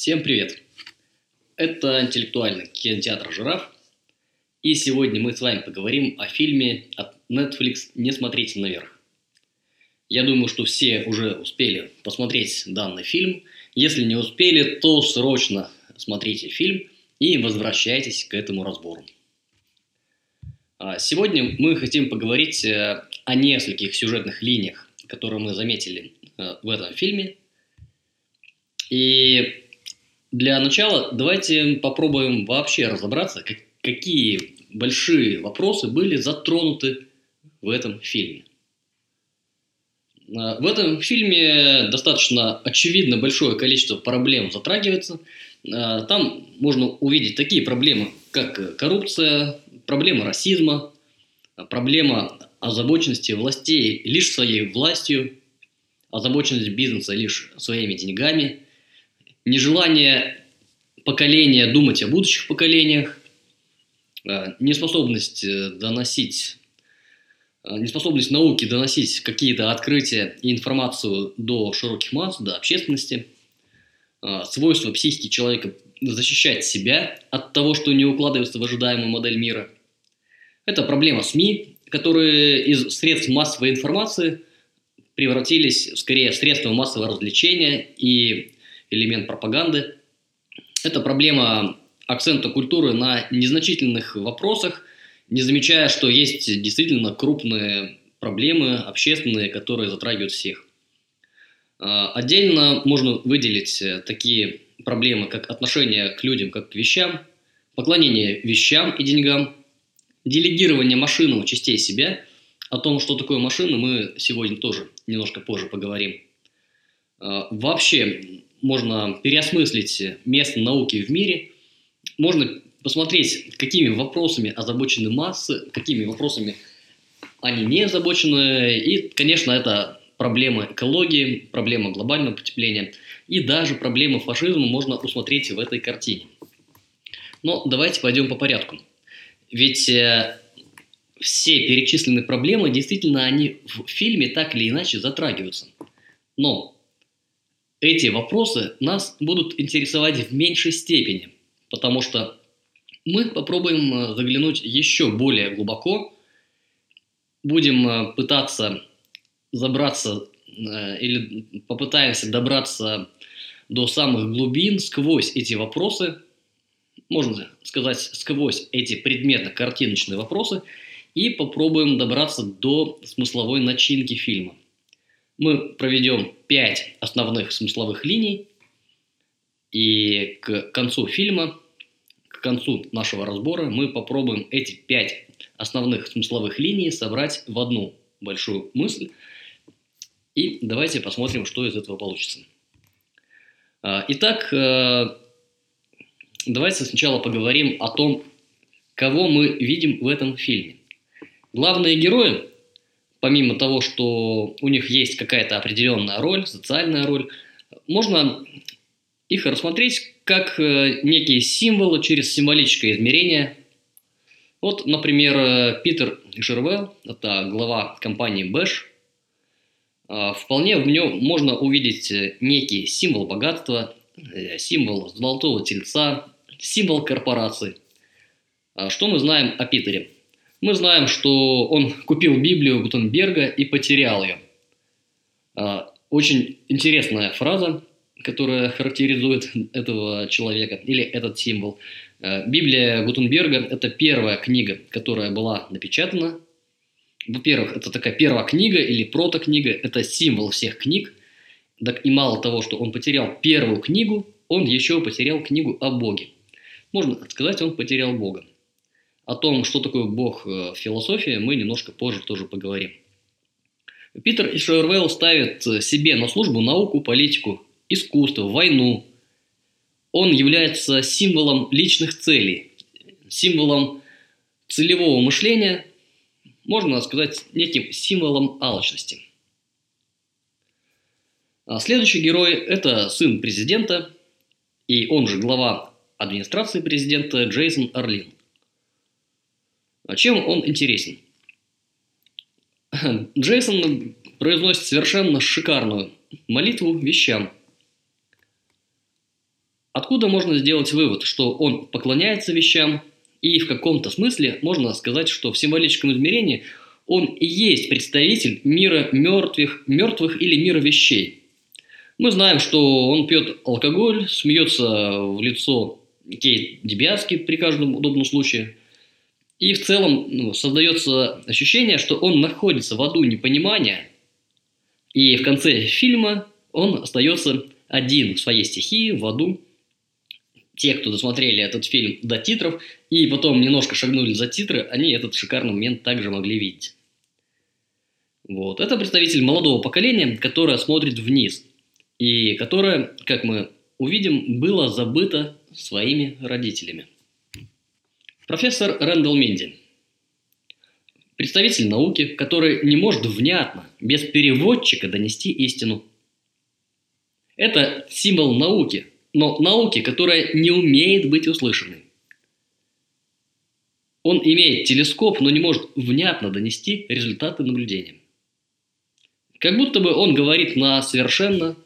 Всем привет! Это интеллектуальный кинотеатр «Жираф», и сегодня мы с вами поговорим о фильме от Netflix «Не смотрите наверх». Я думаю, что все уже успели посмотреть данный фильм. Если не успели, то срочно смотрите фильм и возвращайтесь к этому разбору. А сегодня мы хотим поговорить э, о нескольких сюжетных линиях, которые мы заметили э, в этом фильме. И для начала давайте попробуем вообще разобраться, как, какие большие вопросы были затронуты в этом фильме. А, в этом фильме достаточно очевидно большое количество проблем затрагивается. А, там можно увидеть такие проблемы, как коррупция, проблема расизма, проблема озабоченности властей лишь своей властью, озабоченность бизнеса лишь своими деньгами – нежелание поколения думать о будущих поколениях, э, неспособность э, доносить, э, неспособность науки доносить какие-то открытия и информацию до широких масс, до общественности, свойство психики человека защищать себя от того, что не укладывается в ожидаемую модель мира. Это проблема СМИ, которые из средств массовой информации превратились скорее в средства массового развлечения и элемент пропаганды. Это проблема акцента культуры на незначительных вопросах, не замечая, что есть действительно крупные проблемы общественные, которые затрагивают всех. А, отдельно можно выделить такие проблемы, как отношение к людям как к вещам, поклонение вещам и деньгам, делегирование машинам частей себя. О том, что такое машина, мы сегодня тоже немножко позже поговорим. А, вообще, можно переосмыслить место науки в мире, можно посмотреть, какими вопросами озабочены массы, какими вопросами они не озабочены. И, конечно, это проблема экологии, проблема глобального потепления и даже проблемы фашизма можно усмотреть в этой картине. Но давайте пойдем по порядку. Ведь э, все перечисленные проблемы, действительно, они в фильме так или иначе затрагиваются. Но эти вопросы нас будут интересовать в меньшей степени, потому что мы попробуем э, заглянуть еще более глубоко, будем э, пытаться забраться э, или попытаемся добраться до самых глубин сквозь эти вопросы, можно сказать, сквозь эти предметно-картиночные вопросы, и попробуем добраться до смысловой начинки фильма мы проведем 5 основных смысловых линий, и к концу фильма, к концу нашего разбора мы попробуем эти 5 основных смысловых линий собрать в одну большую мысль. И давайте посмотрим, что из этого получится. А, итак, э, давайте сначала поговорим о том, кого мы видим в этом фильме. Главные герои помимо того, что у них есть какая-то определенная роль, социальная роль, можно их рассмотреть как э, некие символы через символическое измерение. Вот, например, э, Питер Жервелл, это глава компании Bash, а, вполне в нем можно увидеть э, некий символ богатства, символ золотого тельца, символ корпорации. А что мы знаем о Питере? Мы знаем, что он купил Библию Гутенберга и потерял ее. А, очень интересная фраза, которая характеризует этого человека или этот символ. А, Библия Гутенберга – это первая книга, которая была напечатана. Во-первых, это такая первая книга или протокнига, это символ всех книг. Так и мало того, что он потерял первую книгу, он еще потерял книгу о Боге. Можно сказать, он потерял Бога. О том, что такое Бог э, в философии, мы немножко позже тоже поговорим. Питер Ишервелл ставит себе на службу науку, политику, искусство, войну. Он является символом личных целей, символом целевого мышления, можно сказать, неким символом алчности. А следующий герой – это сын президента, и он же глава администрации президента Джейсон Орлин. А чем он интересен? Джейсон произносит совершенно шикарную молитву вещам. Откуда можно сделать вывод, что он поклоняется вещам, и в каком-то смысле можно сказать, что в символическом измерении он и есть представитель мира мертвых, мертвых или мира вещей. Мы знаем, что он пьет алкоголь, смеется в лицо Кейт Дебиаски при каждом удобном случае. И в целом ну, создается ощущение, что он находится в аду непонимания, и в конце фильма он остается один в своей стихии, в аду. Те, кто досмотрели этот фильм до титров и потом немножко шагнули за титры, они этот шикарный момент также могли видеть. Вот. Это представитель молодого поколения, которое смотрит вниз, и которое, как мы увидим, было забыто своими родителями. Профессор Рэндалл Минди. Представитель науки, который не может внятно, без переводчика донести истину. Это символ науки, но науки, которая не умеет быть услышанной. Он имеет телескоп, но не может внятно донести результаты наблюдения. Как будто бы он говорит на совершенно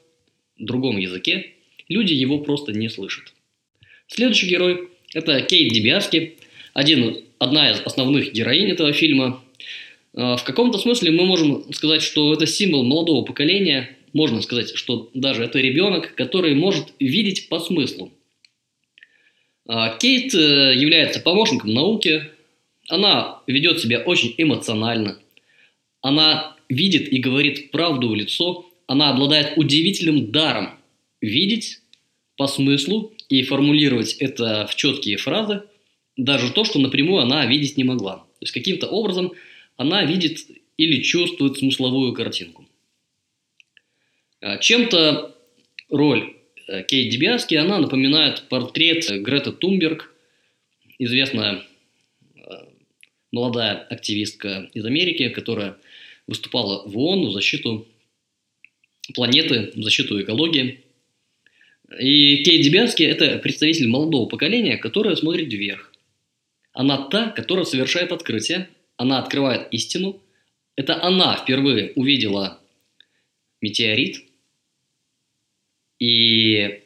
другом языке, люди его просто не слышат. Следующий герой – это Кейт Дебиаски, один, одна из основных героинь этого фильма. А, в каком-то смысле мы можем сказать, что это символ молодого поколения, можно сказать, что даже это ребенок, который может видеть по смыслу. А, Кейт э, является помощником науки, она ведет себя очень эмоционально, она видит и говорит правду в лицо, она обладает удивительным даром видеть по смыслу и формулировать это в четкие фразы, даже то, что напрямую она видеть не могла. То есть каким-то образом она видит или чувствует смысловую картинку. А, чем-то роль э, Кейт Дебиаски, она напоминает портрет Грета Тумберг, известная э, молодая активистка из Америки, которая выступала в ООН в защиту планеты, в защиту экологии. И Кейт Дебянски – это представитель молодого поколения, которое смотрит вверх. Она та, которая совершает открытие, она открывает истину. Это она впервые увидела метеорит. И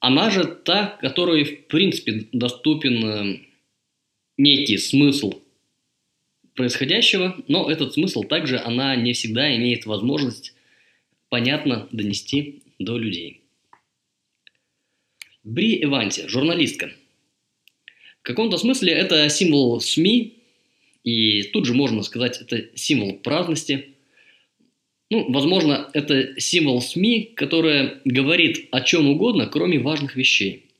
она же та, которой, в принципе, доступен э, некий смысл происходящего, но этот смысл также она не всегда имеет возможность понятно донести до людей. Бри Эванти, журналистка. В каком-то смысле это символ СМИ, и тут же можно сказать, это символ праздности. Ну, возможно, это символ СМИ, которая говорит о чем угодно, кроме важных вещей.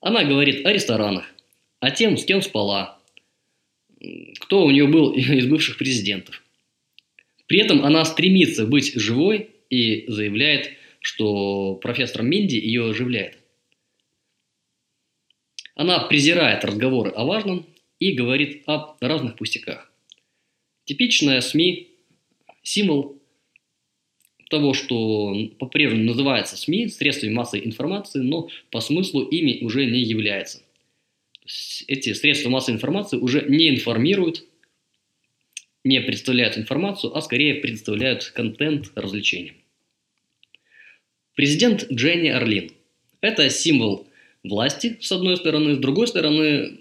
Она говорит о ресторанах, о тем, с кем спала, кто у нее был из бывших президентов. При этом она стремится быть живой и заявляет, что профессор Минди ее оживляет. Она презирает разговоры о важном и говорит о разных пустяках. Типичная СМИ – символ того, что по-прежнему называется СМИ, средствами массовой информации, но по смыслу ими уже не является эти средства массовой информации уже не информируют, не представляют информацию, а скорее представляют контент развлечения. Президент Дженни Орлин – это символ власти, с одной стороны, с другой стороны,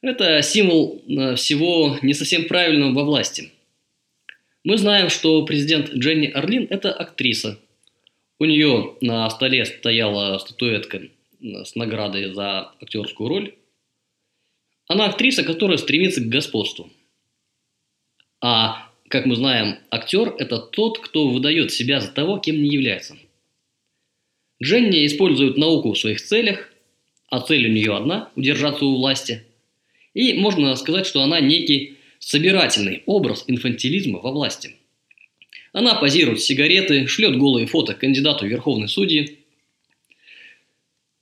это символ э, всего не совсем правильного во власти. Мы знаем, что президент Дженни Орлин – это актриса. У нее на столе стояла статуэтка с наградой за актерскую роль. Она актриса, которая стремится к господству. А, как мы знаем, актер – это тот, кто выдает себя за того, кем не является. Дженни использует науку в своих целях, а цель у нее одна – удержаться у власти. И можно сказать, что она некий собирательный образ инфантилизма во власти. Она позирует сигареты, шлет голые фото кандидату в верховной судьи,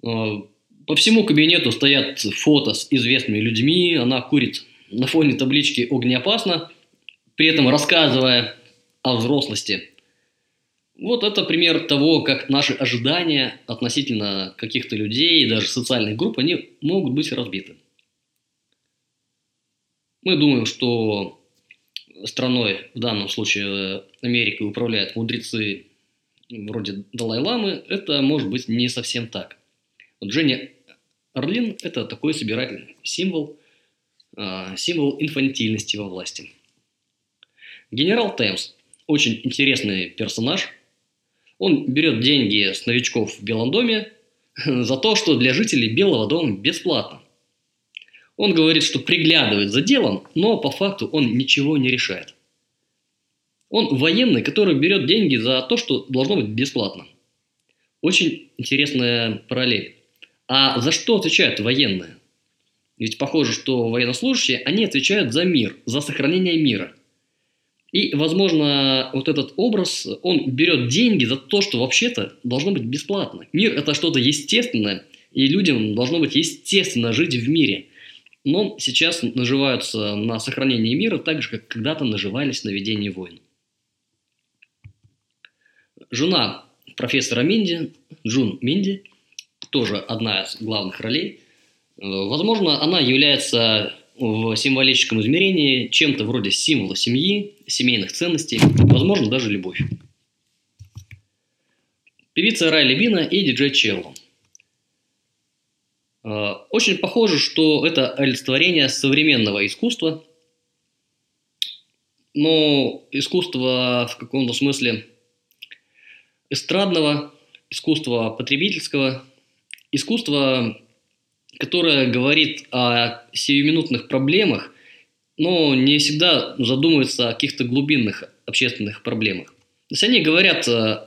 э, по всему кабинету стоят фото с известными людьми, она курит на фоне таблички «Огнеопасно», при этом рассказывая о взрослости. Вот это пример того, как наши ожидания относительно каких-то людей, даже социальных групп, они могут быть разбиты. Мы думаем, что страной, в данном случае Америкой, управляют мудрецы вроде Далай-Ламы. Это может быть не совсем так. Вот Женя Орлин – это такой собирательный символ, э, символ инфантильности во власти. Генерал Темс – очень интересный персонаж. Он берет деньги с новичков в Белом доме за то, что для жителей Белого дома бесплатно. Он говорит, что приглядывает за делом, но по факту он ничего не решает. Он военный, который берет деньги за то, что должно быть бесплатно. Очень интересная параллель. А за что отвечают военные? Ведь похоже, что военнослужащие, они отвечают за мир, за сохранение мира. И, возможно, вот этот образ, он берет деньги за то, что вообще-то должно быть бесплатно. Мир – это что-то естественное, и людям должно быть естественно жить в мире. Но сейчас наживаются на сохранении мира так же, как когда-то наживались на ведении войн. Жена профессора Минди, Джун Минди, тоже одна из главных ролей. Э, возможно, она является в символическом измерении чем-то вроде символа семьи, семейных ценностей, возможно, даже любовь. Певица Райли Бина и диджей Челло. Э, очень похоже, что это олицетворение современного искусства, но искусство в каком-то смысле эстрадного, искусства потребительского, искусство, которое говорит о сиюминутных проблемах, но не всегда задумывается о каких-то глубинных общественных проблемах. То есть они говорят э,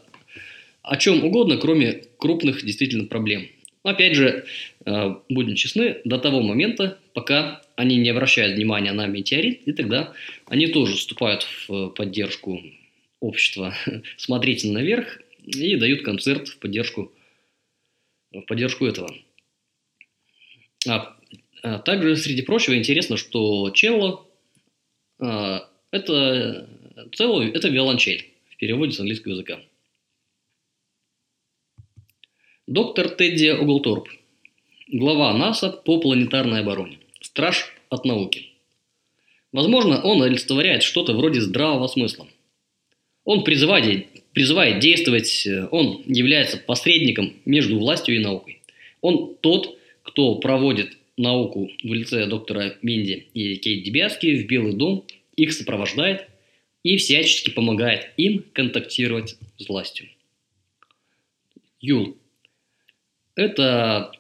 о чем угодно, кроме крупных действительно проблем. Опять же, э, будем честны, до того момента, пока они не обращают внимания на метеорит, и тогда они тоже вступают в поддержку общества «Смотрите наверх» и дают концерт в поддержку в поддержку этого. А, а также, среди прочего, интересно, что челло а, это, цело, это виолончель в переводе с английского языка. Доктор Тедди Оглторп, глава НАСА по планетарной обороне, страж от науки. Возможно, он олицетворяет что-то вроде здравого смысла. Он призывает, призывает действовать, э, он является посредником между властью и наукой. Он тот, кто проводит науку в лице доктора Минди и Кейт Дебиаски в Белый дом, их сопровождает и всячески помогает им контактировать с властью. Юл. Это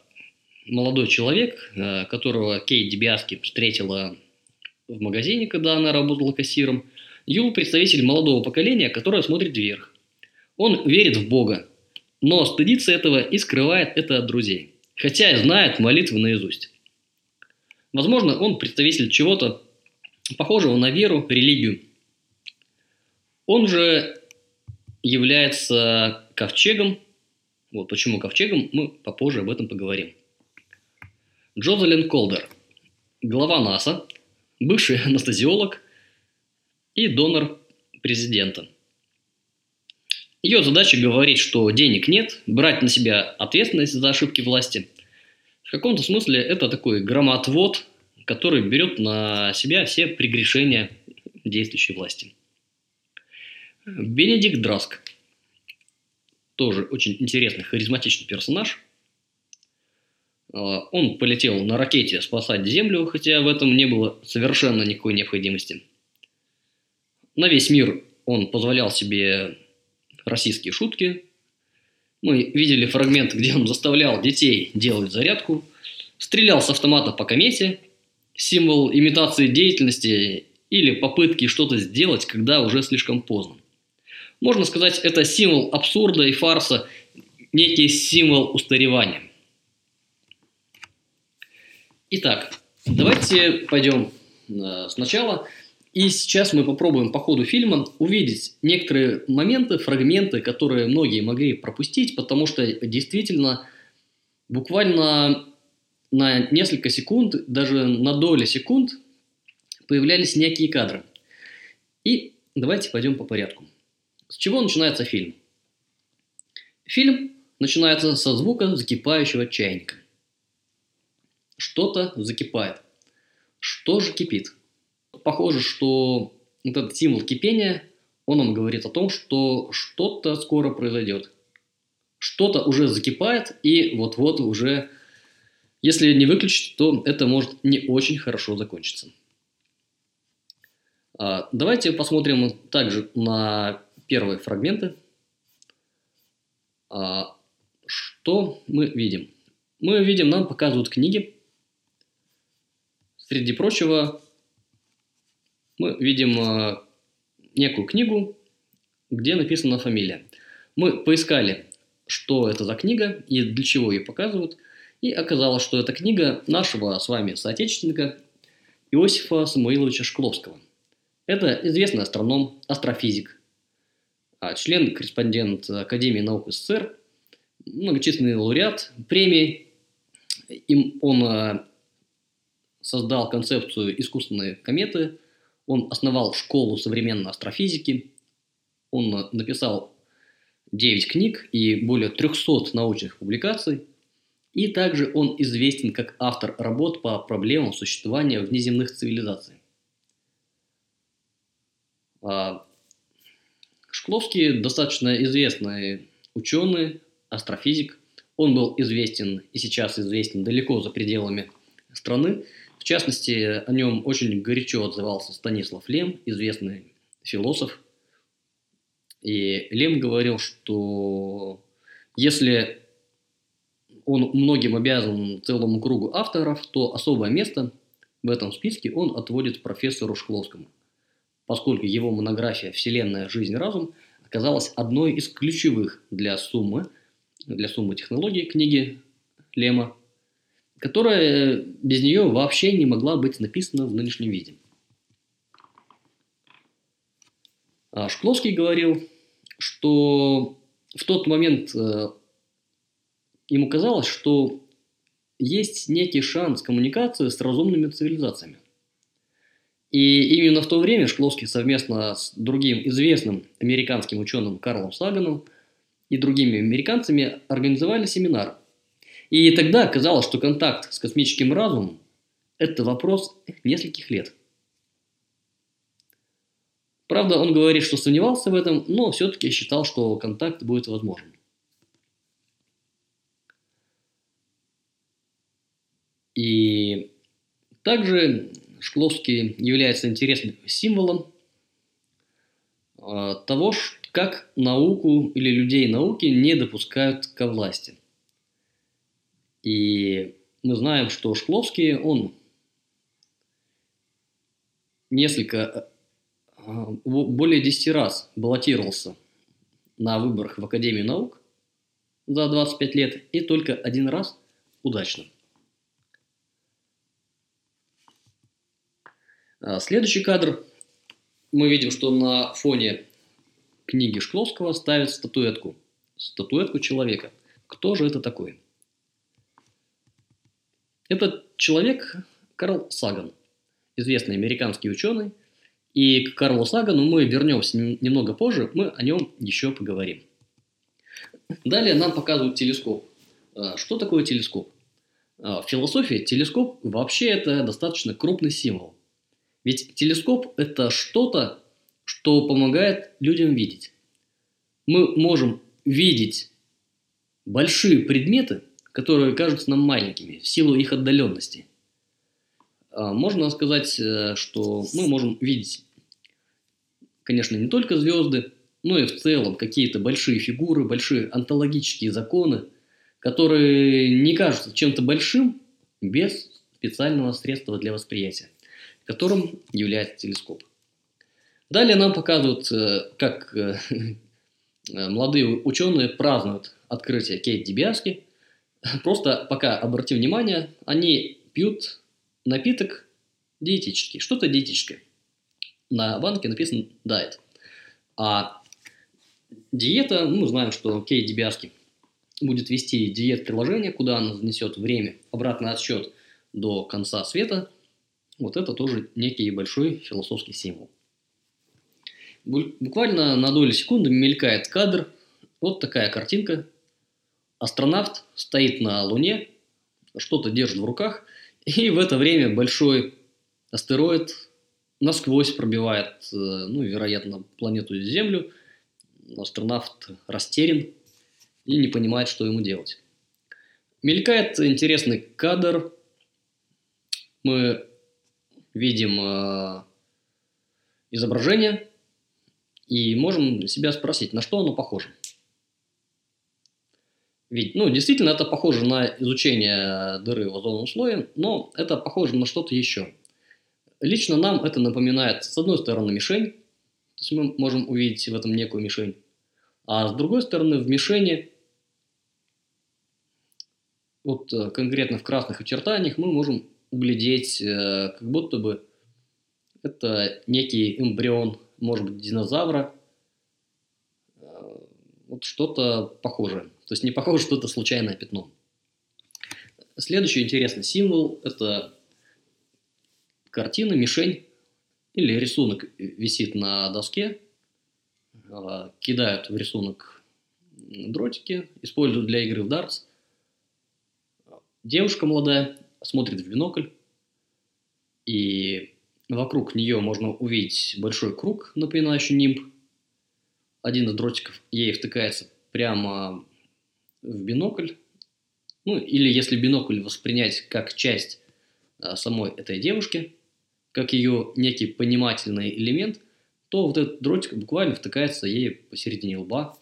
молодой человек, э, которого Кейт Дебиаски встретила в магазине, когда она работала кассиром. Юл – представитель молодого поколения, которое смотрит вверх. Он верит в Бога, но стыдится этого и скрывает это от друзей, хотя и знает молитвы наизусть. Возможно, он представитель чего-то похожего на веру, религию. Он же является ковчегом. Вот почему ковчегом, мы попозже об этом поговорим. Джозалин Колдер, глава НАСА, бывший анестезиолог и донор президента. Ее задача говорить, что денег нет, брать на себя ответственность за ошибки власти. В каком-то смысле это такой громоотвод, который берет на себя все прегрешения действующей власти. Бенедикт Драск. Тоже очень интересный, харизматичный персонаж. А, он полетел на ракете спасать Землю, хотя в этом не было совершенно никакой необходимости. На весь мир он позволял себе российские шутки. Мы видели фрагмент, где он заставлял детей делать зарядку, стрелял с автомата по комете, символ имитации деятельности или попытки что-то сделать, когда уже слишком поздно. Можно сказать, это символ абсурда и фарса, некий символ устаревания. Итак, давайте пойдем э, сначала и сейчас мы попробуем по ходу фильма увидеть некоторые моменты, фрагменты, которые многие могли пропустить, потому что действительно буквально на несколько секунд, даже на доли секунд появлялись некие кадры. И давайте пойдем по порядку. С чего начинается фильм? Фильм начинается со звука закипающего чайника. Что-то закипает. Что же кипит? Похоже, что вот этот символ кипения, он нам говорит о том, что что-то скоро произойдет. что-то уже закипает, и вот-вот уже, если не выключить, то это может не очень хорошо закончиться. А, давайте посмотрим также на первые фрагменты. А, что мы видим? Мы видим, нам показывают книги. Среди прочего, мы видим а, некую книгу, где написана фамилия. Мы поискали что это за книга и для чего ее показывают. И оказалось, что это книга нашего с вами соотечественника Иосифа Самуиловича Шкловского. Это известный астроном, астрофизик, а член-корреспондент Академии наук СССР, многочисленный лауреат премий. Им он а, создал концепцию искусственной кометы, он основал школу современной астрофизики, он написал 9 книг и более 300 научных публикаций. И также он известен как автор работ по проблемам существования внеземных цивилизаций. А, Шкловский достаточно известный ученый, астрофизик. Он был известен и сейчас известен далеко за пределами страны. В частности, о нем очень горячо отзывался Станислав Лем, известный философ, и Лем говорил, что если он многим обязан целому кругу авторов, то особое место в этом списке он отводит профессору Шкловскому, поскольку его монография «Вселенная. Жизнь. Разум» оказалась одной из ключевых для суммы, для суммы технологий книги Лема, которая без нее вообще не могла быть написана в нынешнем виде. А Шкловский говорил, что в тот момент э, ему казалось, что есть некий шанс коммуникации с разумными цивилизациями. И именно в то время Шкловский совместно с другим известным американским ученым Карлом Саганом и другими американцами организовали семинар. И тогда казалось, что контакт с космическим разумом – это вопрос нескольких лет – Правда, он говорит, что сомневался в этом, но все-таки считал, что контакт будет возможен. И также Шкловский является интересным символом а, того, как науку или людей науки не допускают ко власти. И мы знаем, что Шкловский, он несколько а, более 10 раз баллотировался на выборах в Академию наук за 25 лет и только один раз удачно. А, следующий кадр. Мы видим, что на фоне книги Шкловского ставят статуэтку. Статуэтку человека. Кто же это такой? Этот человек Карл Саган, известный американский ученый – и к Карлу Сагану мы вернемся немного позже, мы о нем еще поговорим. Далее нам показывают телескоп. А, что такое телескоп? А, в философии телескоп вообще это достаточно крупный символ. Ведь телескоп это что-то, что помогает людям видеть. Мы можем видеть большие предметы, которые кажутся нам маленькими в силу их отдаленности – а, можно сказать, э, что мы можем видеть, конечно, не только звезды, но и в целом какие-то большие фигуры, большие онтологические законы, которые не кажутся чем-то большим без специального средства для восприятия, которым является телескоп. Далее нам показывают, э, как э, молодые ученые празднуют открытие Кейт Дебиаски. Просто пока обрати внимание, они пьют напиток диетический, что-то диетическое. На банке написано diet. А диета, ну, знаем, что Кей Дебиаски будет вести диет-приложение, куда она занесет время, обратный отсчет до конца света. Вот это тоже некий большой философский символ. Буквально на долю секунды мелькает кадр. Вот такая картинка. Астронавт стоит на Луне, что-то держит в руках – и в это время большой астероид насквозь пробивает, э, ну, вероятно, планету Землю. Астронавт растерян. и не понимает, что ему делать. Мелькает интересный кадр. Мы видим э, изображение и можем себя спросить, на что оно похоже. Ведь, ну, действительно, это похоже на изучение дыры в озоновом слое, но это похоже на что-то еще. Лично нам это напоминает, с одной стороны, мишень, то есть мы можем увидеть в этом некую мишень, а с другой стороны, в мишени, вот э, конкретно в красных очертаниях, мы можем углядеть, э, как будто бы это некий эмбрион, может быть, динозавра, э, вот что-то похожее. То есть не похоже, что это случайное пятно. Следующий интересный символ – это картина, мишень или рисунок висит на доске, а, кидают в рисунок дротики, используют для игры в дартс. Девушка молодая смотрит в бинокль, и вокруг нее можно увидеть большой круг, напоминающий нимб. Один из дротиков ей втыкается прямо в бинокль, ну или если бинокль воспринять как часть а, самой этой девушки, как ее некий понимательный элемент, то вот этот дротик буквально втыкается ей посередине лба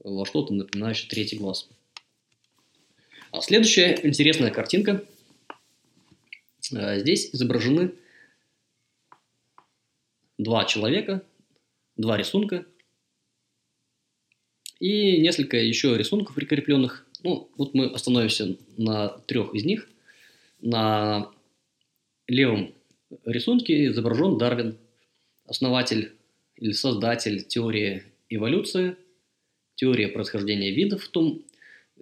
во что-то напоминающее третий глаз. А следующая интересная картинка. А, здесь изображены два человека, два рисунка – и несколько еще рисунков прикрепленных. Ну, вот мы остановимся на трех из них. На левом рисунке изображен Дарвин, основатель или создатель теории эволюции, теория происхождения видов в том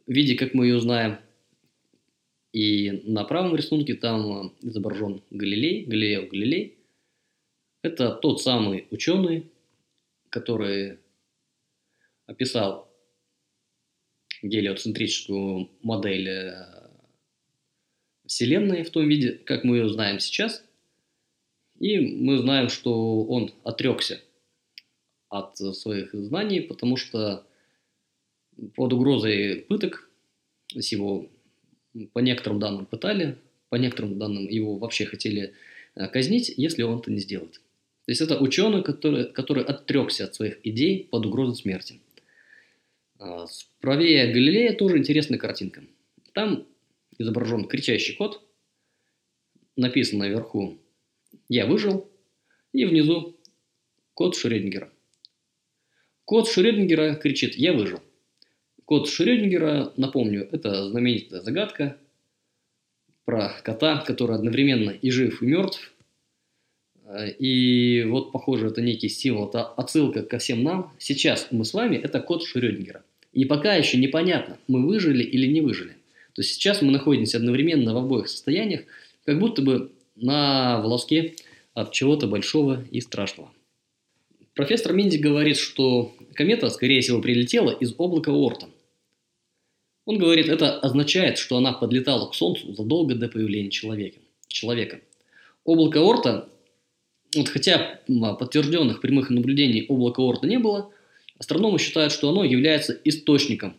виде, как мы ее знаем. И на правом рисунке там изображен Галилей, Галилео Галилей. Это тот самый ученый, который описал гелиоцентрическую модель э, Вселенной в том виде, как мы ее знаем сейчас. И мы знаем, что он отрекся от своих знаний, потому что под угрозой пыток его по некоторым данным пытали, по некоторым данным его вообще хотели э, казнить, если он это не сделает. То есть это ученый, который, который отрекся от своих идей под угрозой смерти. А, правее Галилея тоже интересная картинка. Там изображен кричащий кот, написано наверху «Я выжил», и внизу кот Шрёдингера. Кот Шрёдингера кричит «Я выжил». Кот Шрёдингера, напомню, это знаменитая загадка про кота, который одновременно и жив, и мертв, Э, и вот, похоже, это некий символ, это отсылка ко всем нам. Сейчас мы с вами – это код Шрёдингера. И пока еще непонятно, мы выжили или не выжили. То есть сейчас мы находимся одновременно в обоих состояниях, как будто бы на волоске от чего-то большого и страшного. Профессор Минди говорит, что комета, скорее всего, прилетела из облака Орта. Он говорит, это означает, что она подлетала к Солнцу задолго до появления человека. человека. Облако Орта вот хотя подтвержденных прямых наблюдений облака Орта не было, астрономы считают, что оно является источником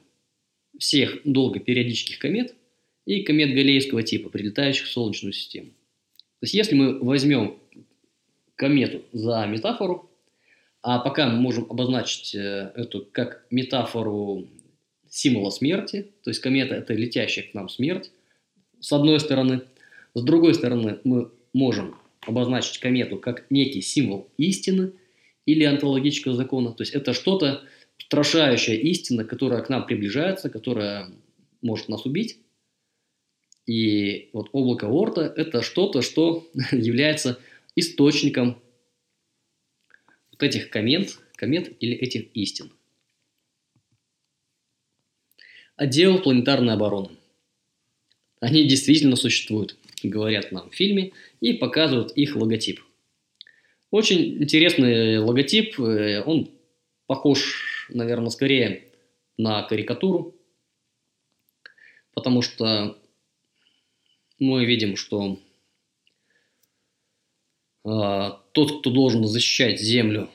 всех долгопериодических комет и комет Галлейского типа, прилетающих в Солнечную систему. То есть если мы возьмем комету за метафору, а пока мы можем обозначить э, эту как метафору символа смерти, то есть комета – это летящая к нам смерть, с одной стороны. С другой стороны, мы можем обозначить комету как некий символ истины или онтологического закона. То есть это что-то устрашающая истина, которая к нам приближается, которая может нас убить. И вот облако Орта – это что-то, что является источником вот этих комет, комет или этих истин. Отдел планетарной обороны. Они действительно существуют говорят нам в фильме, и показывают их логотип. Очень интересный логотип, э, он похож, наверное, скорее на карикатуру, потому что мы видим, что э, тот, кто должен защищать Землю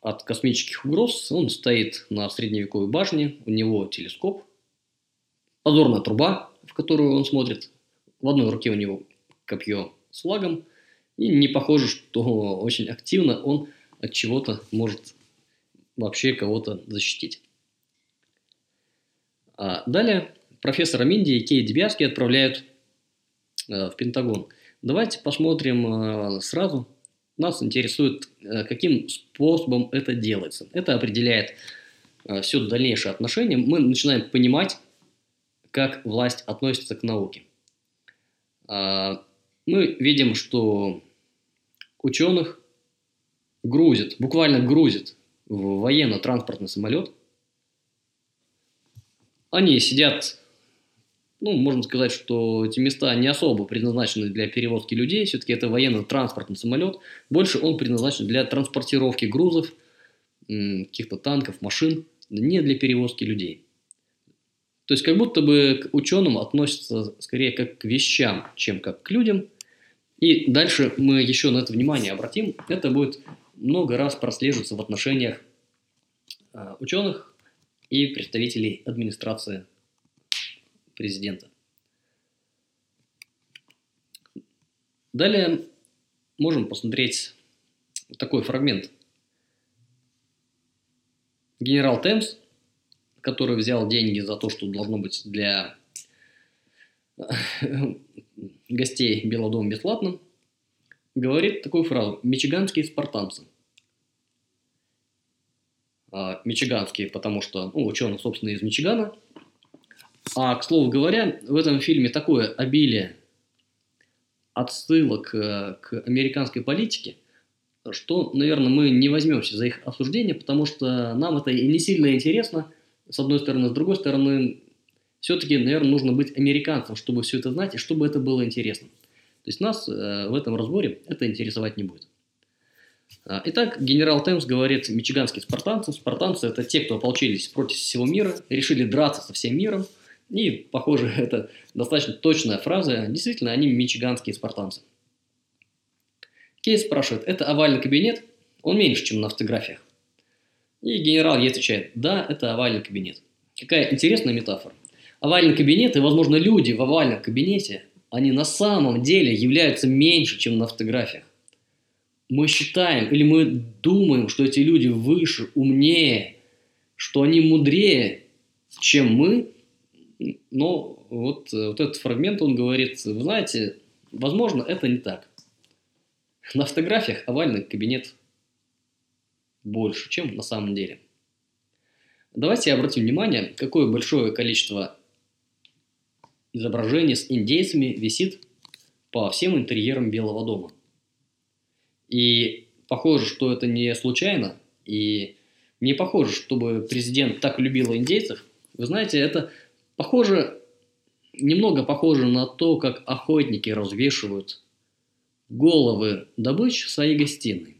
от космических угроз. Он стоит на средневековой башне, у него телескоп, позорная труба, в которую он смотрит. В одной руке у него копье с флагом, и не похоже, что очень активно он от чего-то может вообще кого-то защитить. А далее профессора Минди и Кей Дебиаски отправляют э, в Пентагон. Давайте посмотрим э, сразу. Нас интересует, э, каким способом это делается. Это определяет все дальнейшее отношение. Мы начинаем понимать, как власть относится к науке. Э, мы видим, что ученых грузят, буквально грузят в военно-транспортный самолет. Они сидят, ну, можно сказать, что эти места не особо предназначены для перевозки людей, все-таки это военно-транспортный самолет, больше он предназначен для транспортировки грузов, каких-то танков, машин, не для перевозки людей. То есть как будто бы к ученым относятся скорее как к вещам, чем как к людям. И дальше мы еще на это внимание обратим. Это будет много раз прослеживаться в отношениях а, ученых и представителей администрации президента. Далее можем посмотреть такой фрагмент. Генерал Темс, который взял деньги за то, что должно быть для гостей Белого дома бесплатным, говорит такую фразу «Мичиганские спартанцы». А, мичиганские, потому что ну, ученый, собственно, из Мичигана. А, к слову говоря, в этом фильме такое обилие отсылок к, к американской политике, что, наверное, мы не возьмемся за их осуждение, потому что нам это и не сильно интересно, с одной стороны. С другой стороны, все-таки, наверное, нужно быть американцем, чтобы все это знать и чтобы это было интересно. То есть нас э, в этом разборе это интересовать не будет. А, итак, генерал Темс говорит, мичиганские спартанцы. Спартанцы – это те, кто ополчились против всего мира, решили драться со всем миром. И, похоже, это достаточно точная фраза. Действительно, они мичиганские спартанцы. Кейс спрашивает, это овальный кабинет? Он меньше, чем на фотографиях. И генерал ей отвечает, да, это овальный кабинет. Какая интересная метафора. Овальный кабинет и, возможно, люди в овальном кабинете они на самом деле являются меньше, чем на фотографиях. Мы считаем или мы думаем, что эти люди выше, умнее, что они мудрее, чем мы, но вот, вот этот фрагмент, он говорит, вы знаете, возможно, это не так. На фотографиях овальный кабинет больше, чем на самом деле. Давайте обратим внимание, какое большое количество изображение с индейцами висит по всем интерьерам Белого дома. И похоже, что это не случайно, и не похоже, чтобы президент так любил индейцев. Вы знаете, это похоже, немного похоже на то, как охотники развешивают головы добычи в своей гостиной.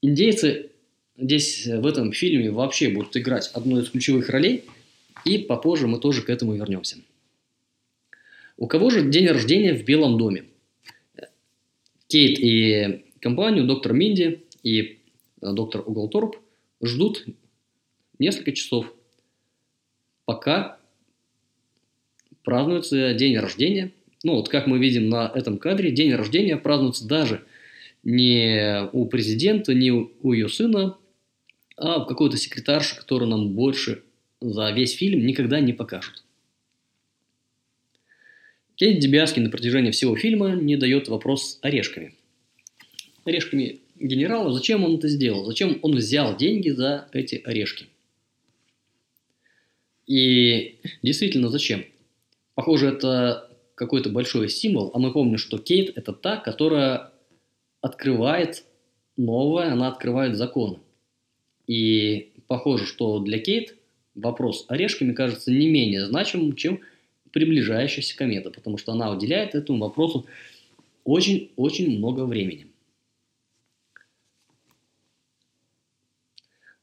Индейцы здесь в этом фильме вообще будут играть одну из ключевых ролей, и попозже мы тоже к этому вернемся. У кого же день рождения в Белом доме? Кейт и компанию, доктор Минди и э, доктор Уголторп ждут несколько часов, пока празднуется день рождения. Ну, вот как мы видим на этом кадре, день рождения празднуется даже не у президента, не у ее сына, а у какой-то секретарши, которую нам больше за весь фильм никогда не покажут. Кейт Дебиаски на протяжении всего фильма не дает вопрос орешками. Орешками генерала, зачем он это сделал? Зачем он взял деньги за эти орешки? И действительно, зачем? Похоже, это какой-то большой символ, а мы помним, что Кейт – это та, которая открывает новое, она открывает законы. И похоже, что для Кейт вопрос орешками кажется не менее значимым, чем приближающаяся комета, потому что она уделяет этому вопросу очень-очень много времени.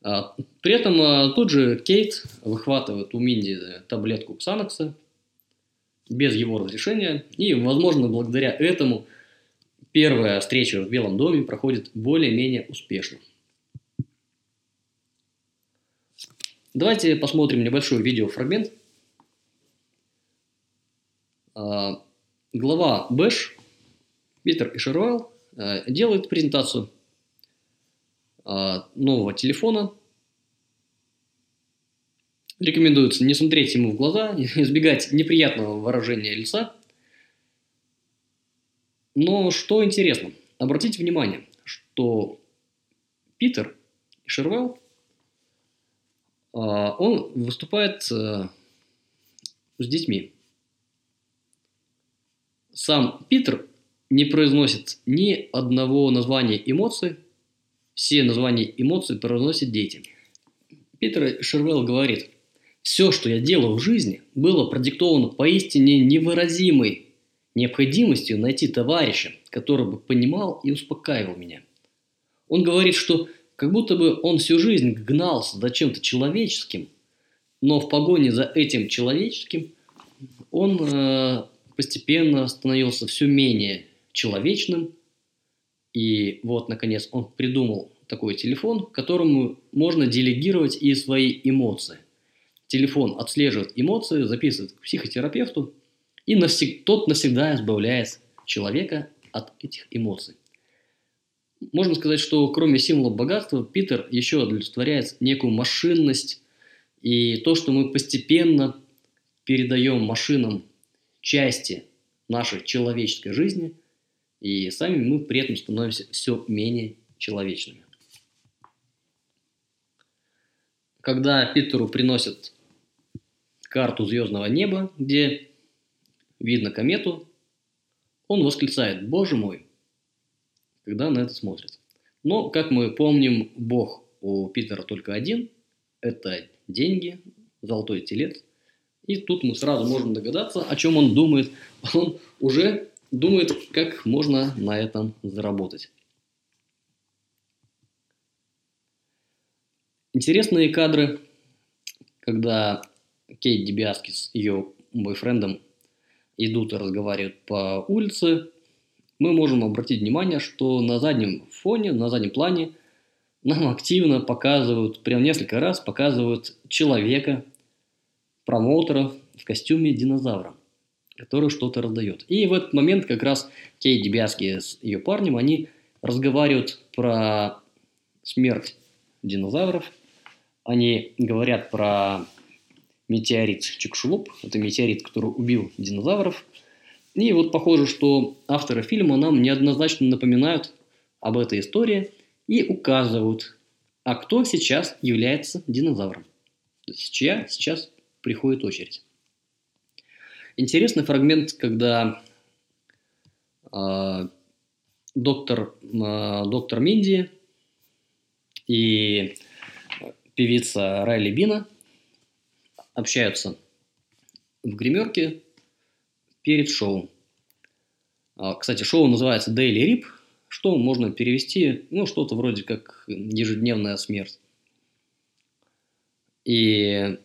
А, при этом а, тут же Кейт выхватывает у Минди таблетку Ксанокса без его разрешения, и, возможно, благодаря этому первая встреча в Белом доме проходит более-менее успешно. Давайте посмотрим небольшой видеофрагмент. А, глава Бэш, Питер и Шервелл э, делают презентацию а, нового телефона. Рекомендуется не смотреть ему в глаза, избегать неприятного выражения лица. Но что интересно, обратите внимание, что Питер Шервелл, а, он выступает э, с детьми. Сам Питер не произносит ни одного названия эмоций, все названия эмоций произносят дети. Питер Шервелл говорит, все, что я делал в жизни, было продиктовано поистине невыразимой необходимостью найти товарища, который бы понимал и успокаивал меня. Он говорит, что как будто бы он всю жизнь гнался за чем-то человеческим, но в погоне за этим человеческим он э, постепенно становился все менее человечным. И вот, наконец, он придумал такой телефон, которому можно делегировать и свои эмоции. Телефон отслеживает эмоции, записывает к психотерапевту, и навсег... тот навсегда избавляет человека от этих эмоций. Можно сказать, что кроме символов богатства, Питер еще олицетворяет некую машинность и то, что мы постепенно передаем машинам части нашей человеческой жизни, и сами мы при этом становимся все менее человечными. Когда Питеру приносят карту звездного неба, где видно комету, он восклицает «Боже мой!», когда на это смотрит. Но, как мы помним, Бог у Питера только один – это деньги, золотой телец. И тут мы сразу можем догадаться, о чем он думает. Он уже думает, как можно на этом заработать. Интересные кадры, когда Кейт Дебиаски с ее бойфрендом идут и разговаривают по улице, мы можем обратить внимание, что на заднем фоне, на заднем плане нам активно показывают, прям несколько раз показывают человека, промоутера в костюме динозавра, который что-то раздает. И в этот момент как раз Кейт Дебиаски с ее парнем, они разговаривают про смерть динозавров, они говорят про метеорит Чикшулуп. Это метеорит, который убил динозавров. И вот похоже, что авторы фильма нам неоднозначно напоминают об этой истории и указывают, а кто сейчас является динозавром. То есть чья сейчас приходит очередь. Интересный фрагмент, когда э, доктор, э, доктор Минди и певица Райли Бина общаются в гримерке перед шоу. А, кстати, шоу называется Daily Rip, что можно перевести, ну, что-то вроде как ежедневная смерть. И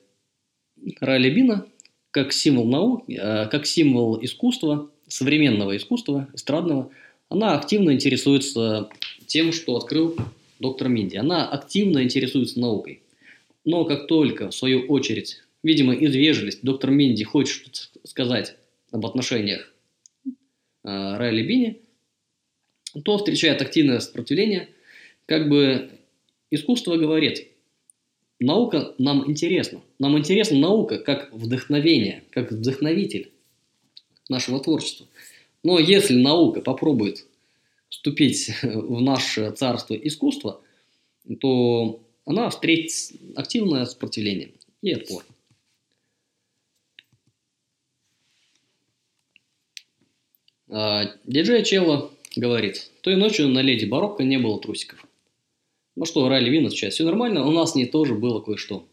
Райли Бина, как символ науки, а, как символ искусства, современного искусства, эстрадного, она активно интересуется тем, что открыл доктор Минди. Она активно интересуется наукой. Но как только, в свою очередь, видимо, из вежливости доктор Минди хочет что-то сказать об отношениях э, Райли Бини, то встречает активное сопротивление. Как бы искусство говорит, наука нам интересна. Нам интересна наука как вдохновение, как вдохновитель нашего творчества. Но если наука попробует вступить в наше царство искусства, то она встретит активное сопротивление и отпор. А, диджей Челло говорит, той ночью на леди Барокко не было трусиков. Ну что, Райли Вин отвечает, все нормально, у нас не тоже было кое-что.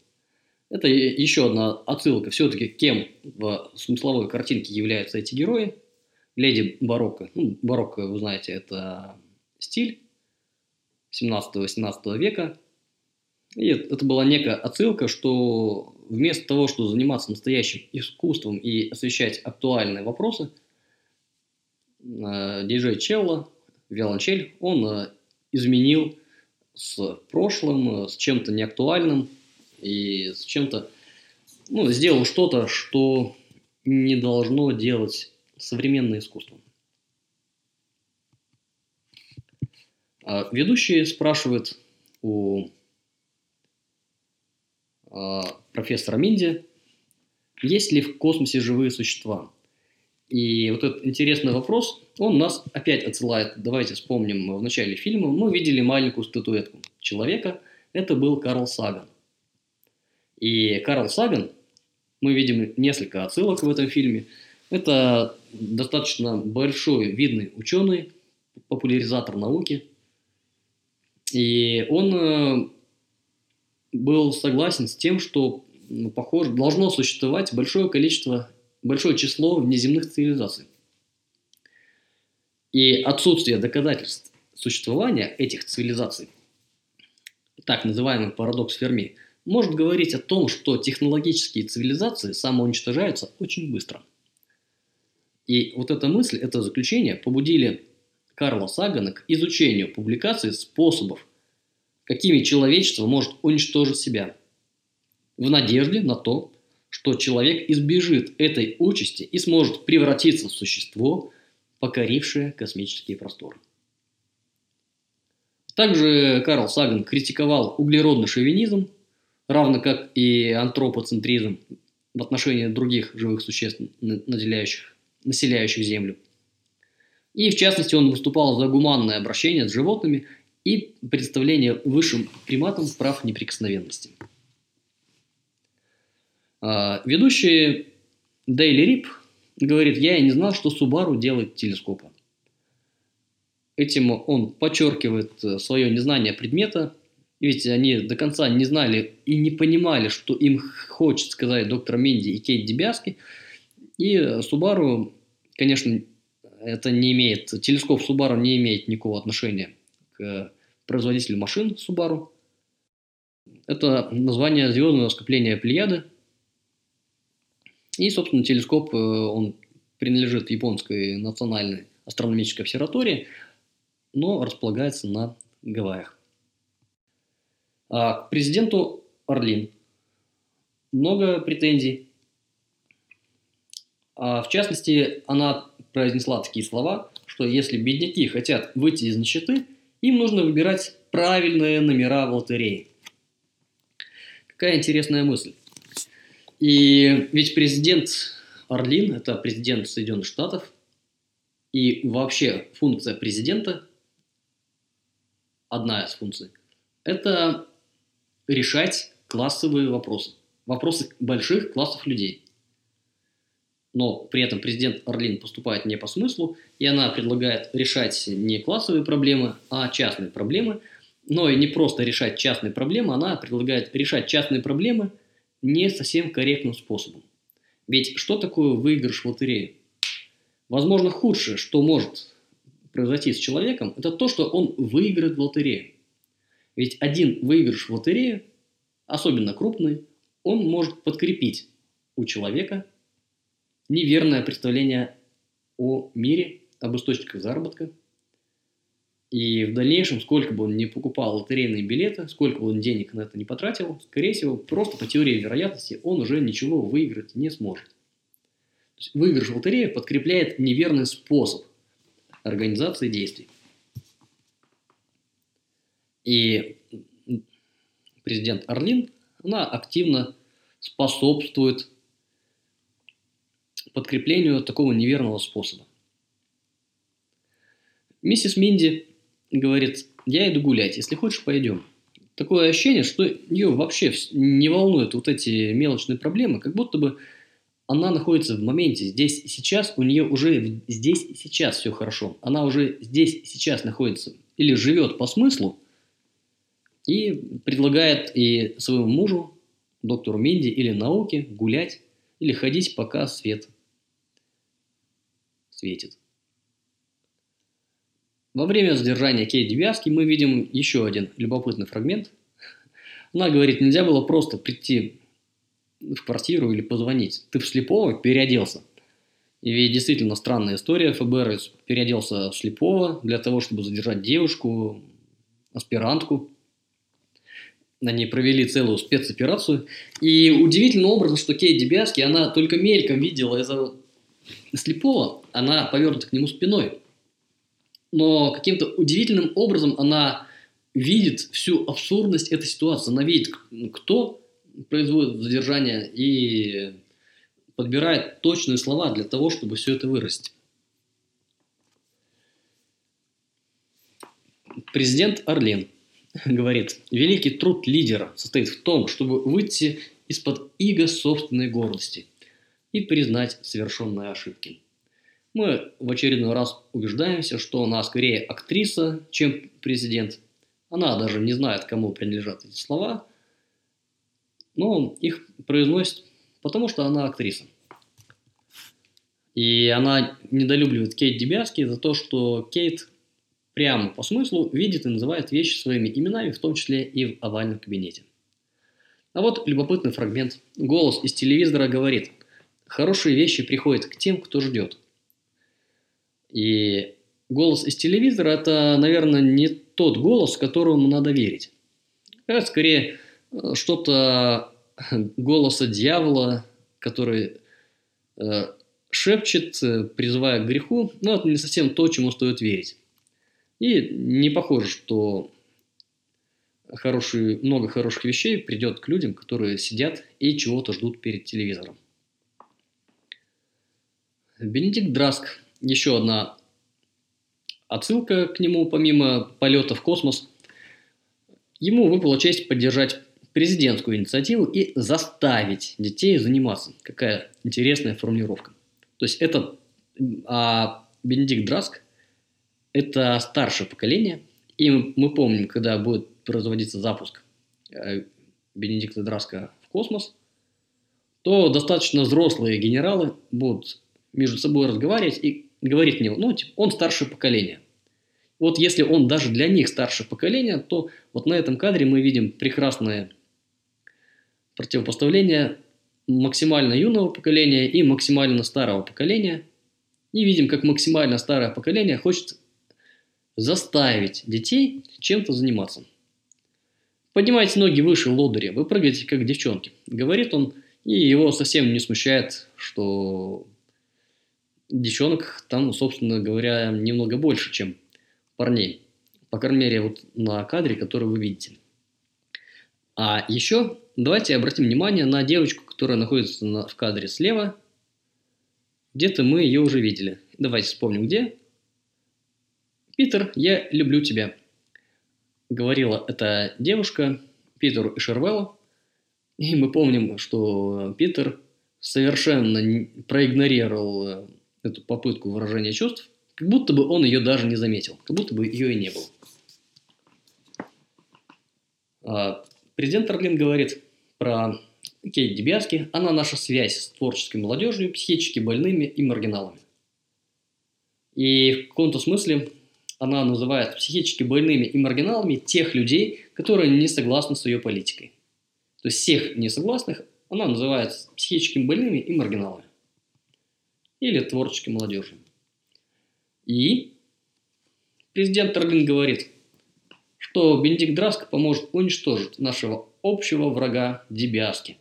Это еще одна отсылка все-таки, кем в смысловой картинке являются эти герои. Леди Барокко, ну, Барокко, вы знаете, это стиль 17-18 века. И это была некая отсылка, что вместо того, чтобы заниматься настоящим искусством и освещать актуальные вопросы – Э, диджей Челло, виолончель, он э, изменил с прошлым, с чем-то неактуальным, и с чем-то ну, сделал что-то, что не должно делать современное искусство. А ведущий спрашивает у а, профессора Минди, есть ли в космосе живые существа. И вот этот интересный вопрос, он нас опять отсылает, давайте вспомним, в начале фильма мы видели маленькую статуэтку человека, это был Карл Саган. И Карл Саган, мы видим несколько отсылок в этом фильме, это достаточно большой, видный ученый, популяризатор науки. И он э, был согласен с тем, что, похоже, должно существовать большое количество большое число внеземных цивилизаций. И отсутствие доказательств существования этих цивилизаций, так называемый парадокс Ферми, может говорить о том, что технологические цивилизации самоуничтожаются очень быстро. И вот эта мысль, это заключение побудили Карла Сагана к изучению публикаций способов, какими человечество может уничтожить себя, в надежде на то, что человек избежит этой участи и сможет превратиться в существо, покорившее космические просторы. Также Карл Саган критиковал углеродный шовинизм, равно как и антропоцентризм в отношении других живых существ, наделяющих, населяющих Землю. И, в частности, он выступал за гуманное обращение с животными и представление высшим приматам прав неприкосновенности. А, ведущий Дейли Рип говорит, я и не знал, что Субару делает телескопы. Этим он подчеркивает э, свое незнание предмета, ведь они до конца не знали и не понимали, что им хочет сказать доктор Минди и Кейт Дебяски. И Субару, конечно, это не имеет, телескоп Субару не имеет никакого отношения к производителю машин Субару. Это название звездного скопления Плеяды – и, собственно, телескоп, э, он принадлежит японской национальной астрономической обсерватории, но располагается на Гавайях. А к президенту Орлин много претензий. А в частности, она произнесла такие слова, что если бедняки хотят выйти из нищеты, им нужно выбирать правильные номера в лотерее. Какая интересная мысль. И ведь президент Орлин – это президент Соединенных Штатов, и вообще функция президента, одна из функций, это решать классовые вопросы, вопросы больших классов людей. Но при этом президент Орлин поступает не по смыслу, и она предлагает решать не классовые проблемы, а частные проблемы. Но и не просто решать частные проблемы, она предлагает решать частные проблемы – не совсем корректным способом. Ведь что такое выигрыш в лотерее? Возможно, худшее, что может произойти с человеком, это то, что он выиграет в лотерею. Ведь один выигрыш в лотерею, особенно крупный, он может подкрепить у человека неверное представление о мире, об источниках заработка – и в дальнейшем, сколько бы он ни покупал лотерейные билеты, сколько бы он денег на это не потратил, скорее всего, просто по теории вероятности он уже ничего выиграть не сможет. Выигрыш в лотерее подкрепляет неверный способ организации действий. И президент Орлин, она активно способствует подкреплению такого неверного способа. Миссис Минди говорит, я иду гулять, если хочешь, пойдем. Такое ощущение, что ее вообще не волнуют вот эти мелочные проблемы, как будто бы она находится в моменте, здесь и сейчас, у нее уже здесь и сейчас все хорошо. Она уже здесь и сейчас находится или живет по смыслу и предлагает и своему мужу, доктору Минди или науке гулять или ходить, пока свет светит. Во время задержания Кейт Девяски мы видим еще один любопытный фрагмент. Она говорит, нельзя было просто прийти в квартиру или позвонить. Ты в слепого переоделся. И ведь действительно странная история. ФБР переоделся в слепого для того, чтобы задержать девушку, аспирантку. они провели целую спецоперацию. И удивительным образом, что Кейт Дебиаски, она только мельком видела из-за слепого, она повернута к нему спиной. Но каким-то удивительным образом она видит всю абсурдность этой ситуации. Она видит, кто производит задержание и подбирает точные слова для того, чтобы все это вырастить. Президент Орлин говорит, великий труд лидера состоит в том, чтобы выйти из-под иго собственной гордости и признать совершенные ошибки. Мы в очередной раз убеждаемся, что она скорее актриса, чем президент. Она даже не знает, кому принадлежат эти слова, но их произносит, потому что она актриса. И она недолюбливает Кейт Дебяски за то, что Кейт прямо по смыслу видит и называет вещи своими именами, в том числе и в овальном кабинете. А вот любопытный фрагмент. Голос из телевизора говорит, хорошие вещи приходят к тем, кто ждет. И голос из телевизора – это, наверное, не тот голос, которому надо верить. Это скорее э, что-то голоса дьявола, который э, шепчет, э, призывая к греху, но это не совсем то, чему стоит верить. И не похоже, что хорошие, много хороших вещей придет к людям, которые сидят и чего-то ждут перед телевизором. Бенедикт Драск. Еще одна отсылка к нему, помимо полета в космос. Ему выпала честь поддержать президентскую инициативу и заставить детей заниматься. Какая интересная формулировка. То есть это а Бенедикт Драск это старшее поколение, и мы помним, когда будет производиться запуск э, Бенедикта Драска в космос, то достаточно взрослые генералы будут между собой разговаривать и говорить мне, ну, типа, он старшее поколение. Вот если он даже для них старшее поколение, то вот на этом кадре мы видим прекрасное противопоставление максимально юного поколения и максимально старого поколения. И видим, как максимально старое поколение хочет заставить детей чем-то заниматься. Поднимайте ноги выше лодыря, вы прыгаете как девчонки. Говорит он, и его совсем не смущает, что девчонок там, собственно говоря, немного больше, чем парней. По крайней мере, вот на кадре, который вы видите. А еще давайте обратим внимание на девочку, которая находится на, в кадре слева. Где-то мы ее уже видели. Давайте вспомним, где. «Питер, я люблю тебя», — говорила эта девушка Питеру и Шервеллу. И мы помним, что Питер совершенно проигнорировал э, эту попытку выражения чувств, как будто бы он ее даже не заметил, как будто бы ее и не было. А, президент Орлин говорит про Кейт Дебиаски, она наша связь с творческой молодежью, психически больными и маргиналами. И в каком-то смысле она называет психически больными и маргиналами тех людей, которые не согласны с ее политикой. То есть всех несогласных она называет психически больными и маргиналами. Или творческой молодежью. И президент Тарлин говорит, что Бенедикт Драско поможет уничтожить нашего общего врага Дебиаски.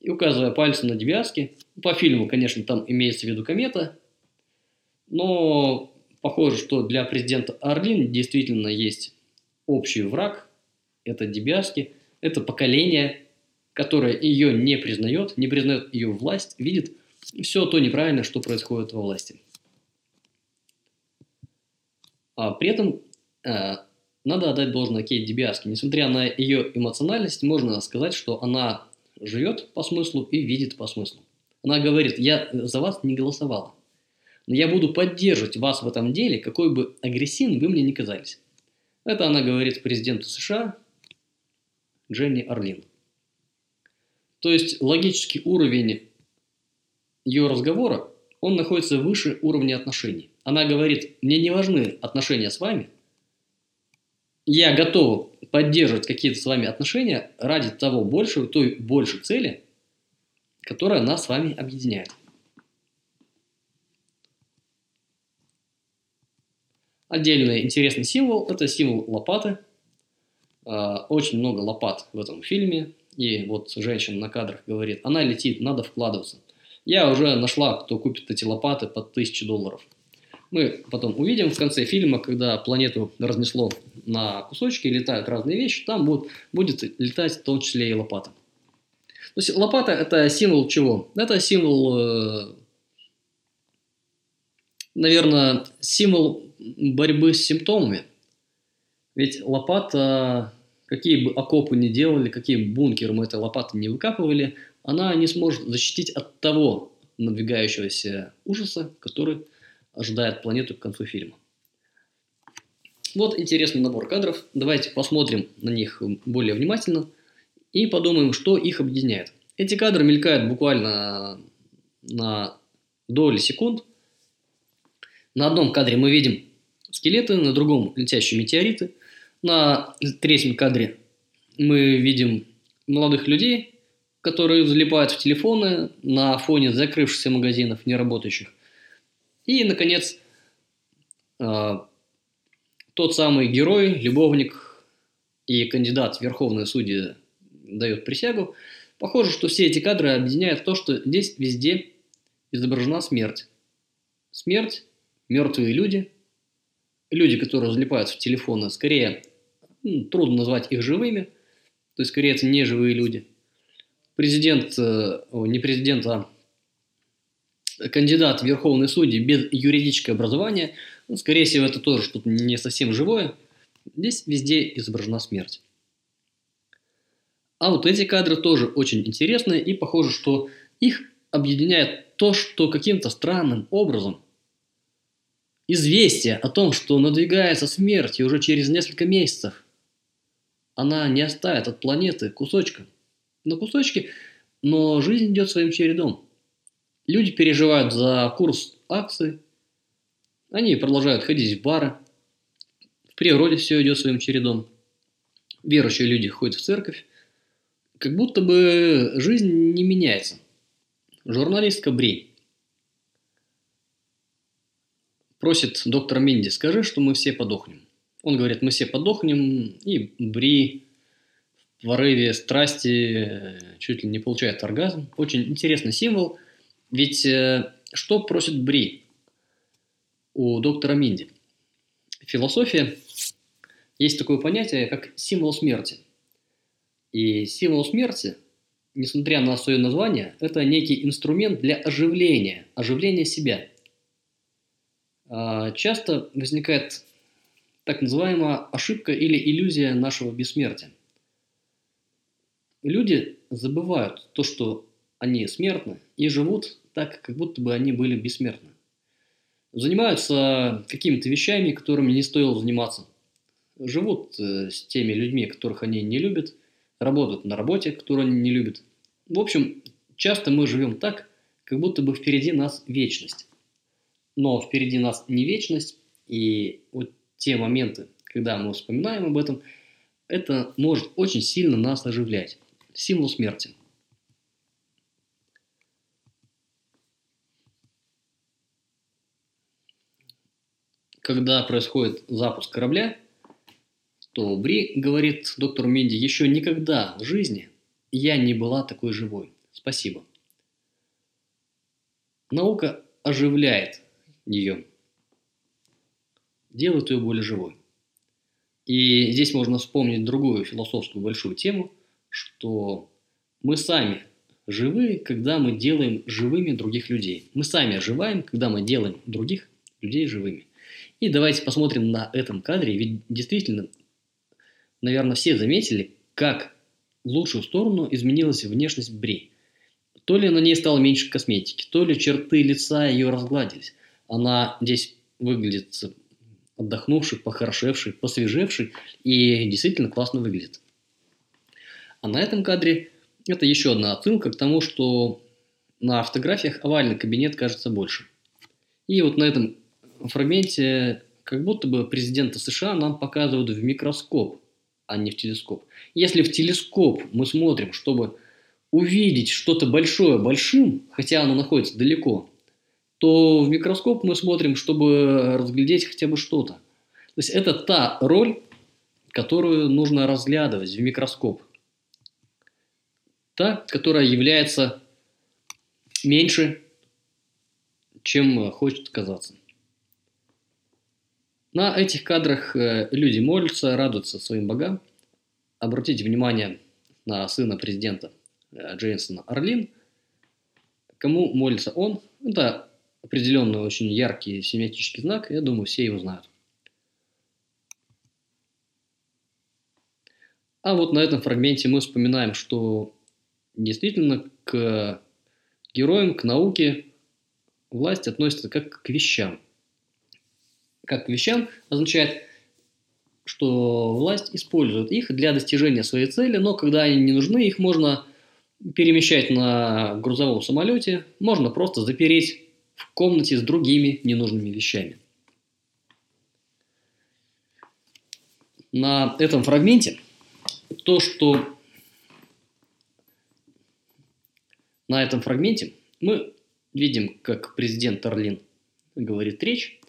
И указывая пальцем на Дебиаски, по фильму, конечно, там имеется в виду комета, но Похоже, что для президента Орлин действительно есть общий враг, это Дебиаски, это поколение, которое ее не признает, не признает ее власть, видит все то неправильное, что происходит во власти. А при этом э, надо отдать должное Кейт Дебиаски. Несмотря на ее эмоциональность, можно сказать, что она живет по смыслу и видит по смыслу. Она говорит, я за вас не голосовала. Но я буду поддерживать вас в этом деле, какой бы агрессивным вы мне ни казались. Это она говорит президенту США Дженни Орлин. То есть логический уровень ее разговора, он находится выше уровня отношений. Она говорит, мне не важны отношения с вами, я готова поддерживать какие-то с вами отношения ради того большего, той большей цели, которая нас с вами объединяет. Отдельный интересный символ – это символ лопаты. очень много лопат в этом фильме, и вот женщина на кадрах говорит, она летит, надо вкладываться. Я уже нашла, кто купит эти лопаты под 1000 долларов. Мы потом увидим в конце фильма, когда планету разнесло на кусочки, летают разные вещи, там будет, будет летать в том числе и лопата. То есть лопата это символ чего? Это символ, э, наверное, символ борьбы с симптомами. Ведь лопата, какие бы окопы ни делали, какие бункеры мы этой лопаты не выкапывали, она не сможет защитить от того надвигающегося ужаса, который ожидает планету к концу фильма. Вот интересный набор кадров. Давайте посмотрим на них более внимательно и подумаем, что их объединяет. Эти кадры мелькают буквально на доли секунд. На одном кадре мы видим скелеты, на другом летящие метеориты. На третьем кадре мы видим молодых людей, которые залипают в телефоны на фоне закрывшихся магазинов, не работающих. И, наконец, а, тот самый герой, любовник и кандидат в верховные судьи дает присягу. Похоже, что все эти кадры объединяют то, что здесь везде изображена смерть. Смерть, мертвые люди, люди, которые залипают в телефоны, скорее трудно назвать их живыми, то есть скорее это не живые люди. Президент, э, не президент, а кандидат в Верховные судьи без юридического образования, ну, скорее всего, это тоже что-то не совсем живое. Здесь везде изображена смерть. А вот эти кадры тоже очень интересные, и похоже, что их объединяет то, что каким-то странным образом известие о том, что надвигается смерть и уже через несколько месяцев она не оставит от планеты кусочка. На кусочки, но жизнь идет своим чередом. Люди переживают за курс акций, они продолжают ходить в бары, в природе все идет своим чередом. Верующие люди ходят в церковь, как будто бы жизнь не меняется. Журналистка Бри просит доктора Минди, скажи, что мы все подохнем. Он говорит, мы все подохнем, и Бри порыве страсти чуть ли не получает оргазм. Очень интересный символ – ведь э, что просит Бри у доктора Минди? Философия есть такое понятие, как символ смерти. И символ смерти, несмотря на свое название, это некий инструмент для оживления, оживления себя. А, часто возникает так называемая ошибка или иллюзия нашего бессмертия. Люди забывают то, что они смертны, и живут так, как будто бы они были бессмертны. Занимаются какими-то вещами, которыми не стоило заниматься. Живут э, с теми людьми, которых они не любят, работают на работе, которую они не любят. В общем, часто мы живем так, как будто бы впереди нас вечность. Но впереди нас не вечность, и вот те моменты, когда мы вспоминаем об этом, это может очень сильно нас оживлять. Символ смерти – когда происходит запуск корабля, то Бри говорит доктору Минди, еще никогда в жизни я не была такой живой. Спасибо. Наука оживляет ее, делает ее более живой. И здесь можно вспомнить другую философскую большую тему, что мы сами живы, когда мы делаем живыми других людей. Мы сами оживаем, когда мы делаем других людей живыми. И давайте посмотрим на этом кадре, ведь действительно, наверное, все заметили, как в лучшую сторону изменилась внешность Бри. То ли на ней стало меньше косметики, то ли черты лица ее разгладились. Она здесь выглядит отдохнувшей, похорошевшей, посвежевшей и действительно классно выглядит. А на этом кадре это еще одна отсылка к тому, что на фотографиях овальный кабинет кажется больше. И вот на этом фрагменте как будто бы президента США нам показывают в микроскоп, а не в телескоп. Если в телескоп мы смотрим, чтобы увидеть что-то большое большим, хотя оно находится далеко, то в микроскоп мы смотрим, чтобы разглядеть хотя бы что-то. То есть это та роль, которую нужно разглядывать в микроскоп. Та, которая является меньше, чем хочет казаться. На этих кадрах э, люди молятся, радуются своим богам. Обратите внимание на сына президента э, Джейсона Орлин. Кому молится он? Это определенный очень яркий семиотический знак, я думаю, все его знают. А вот на этом фрагменте мы вспоминаем, что действительно к героям, к науке власть относится как к вещам – как к вещам означает, что власть использует их для достижения своей цели, но когда они не нужны, их можно перемещать на грузовом самолете, можно просто запереть в комнате с другими ненужными вещами. На этом фрагменте то, что на этом фрагменте мы видим, как президент Орлин говорит речь,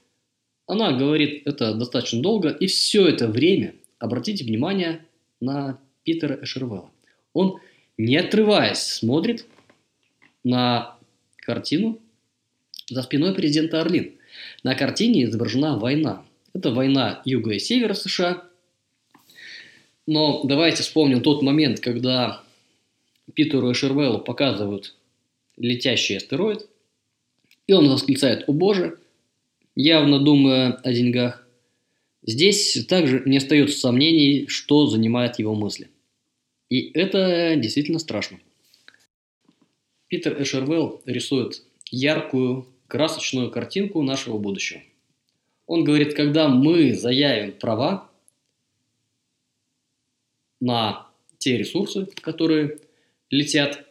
она говорит это достаточно долго, и все это время обратите внимание на Питера Эшервелла. Он, не отрываясь, смотрит на картину за спиной президента Орлин. На картине изображена война. Это война юга и севера США. Но давайте вспомним тот момент, когда Питеру Эшервеллу показывают летящий астероид, и он восклицает «О боже!» явно думая о деньгах. Здесь также не остается сомнений, что занимает его мысли. И это действительно страшно. Питер Эшервелл рисует яркую, красочную картинку нашего будущего. Он говорит, когда мы заявим права на те ресурсы, которые летят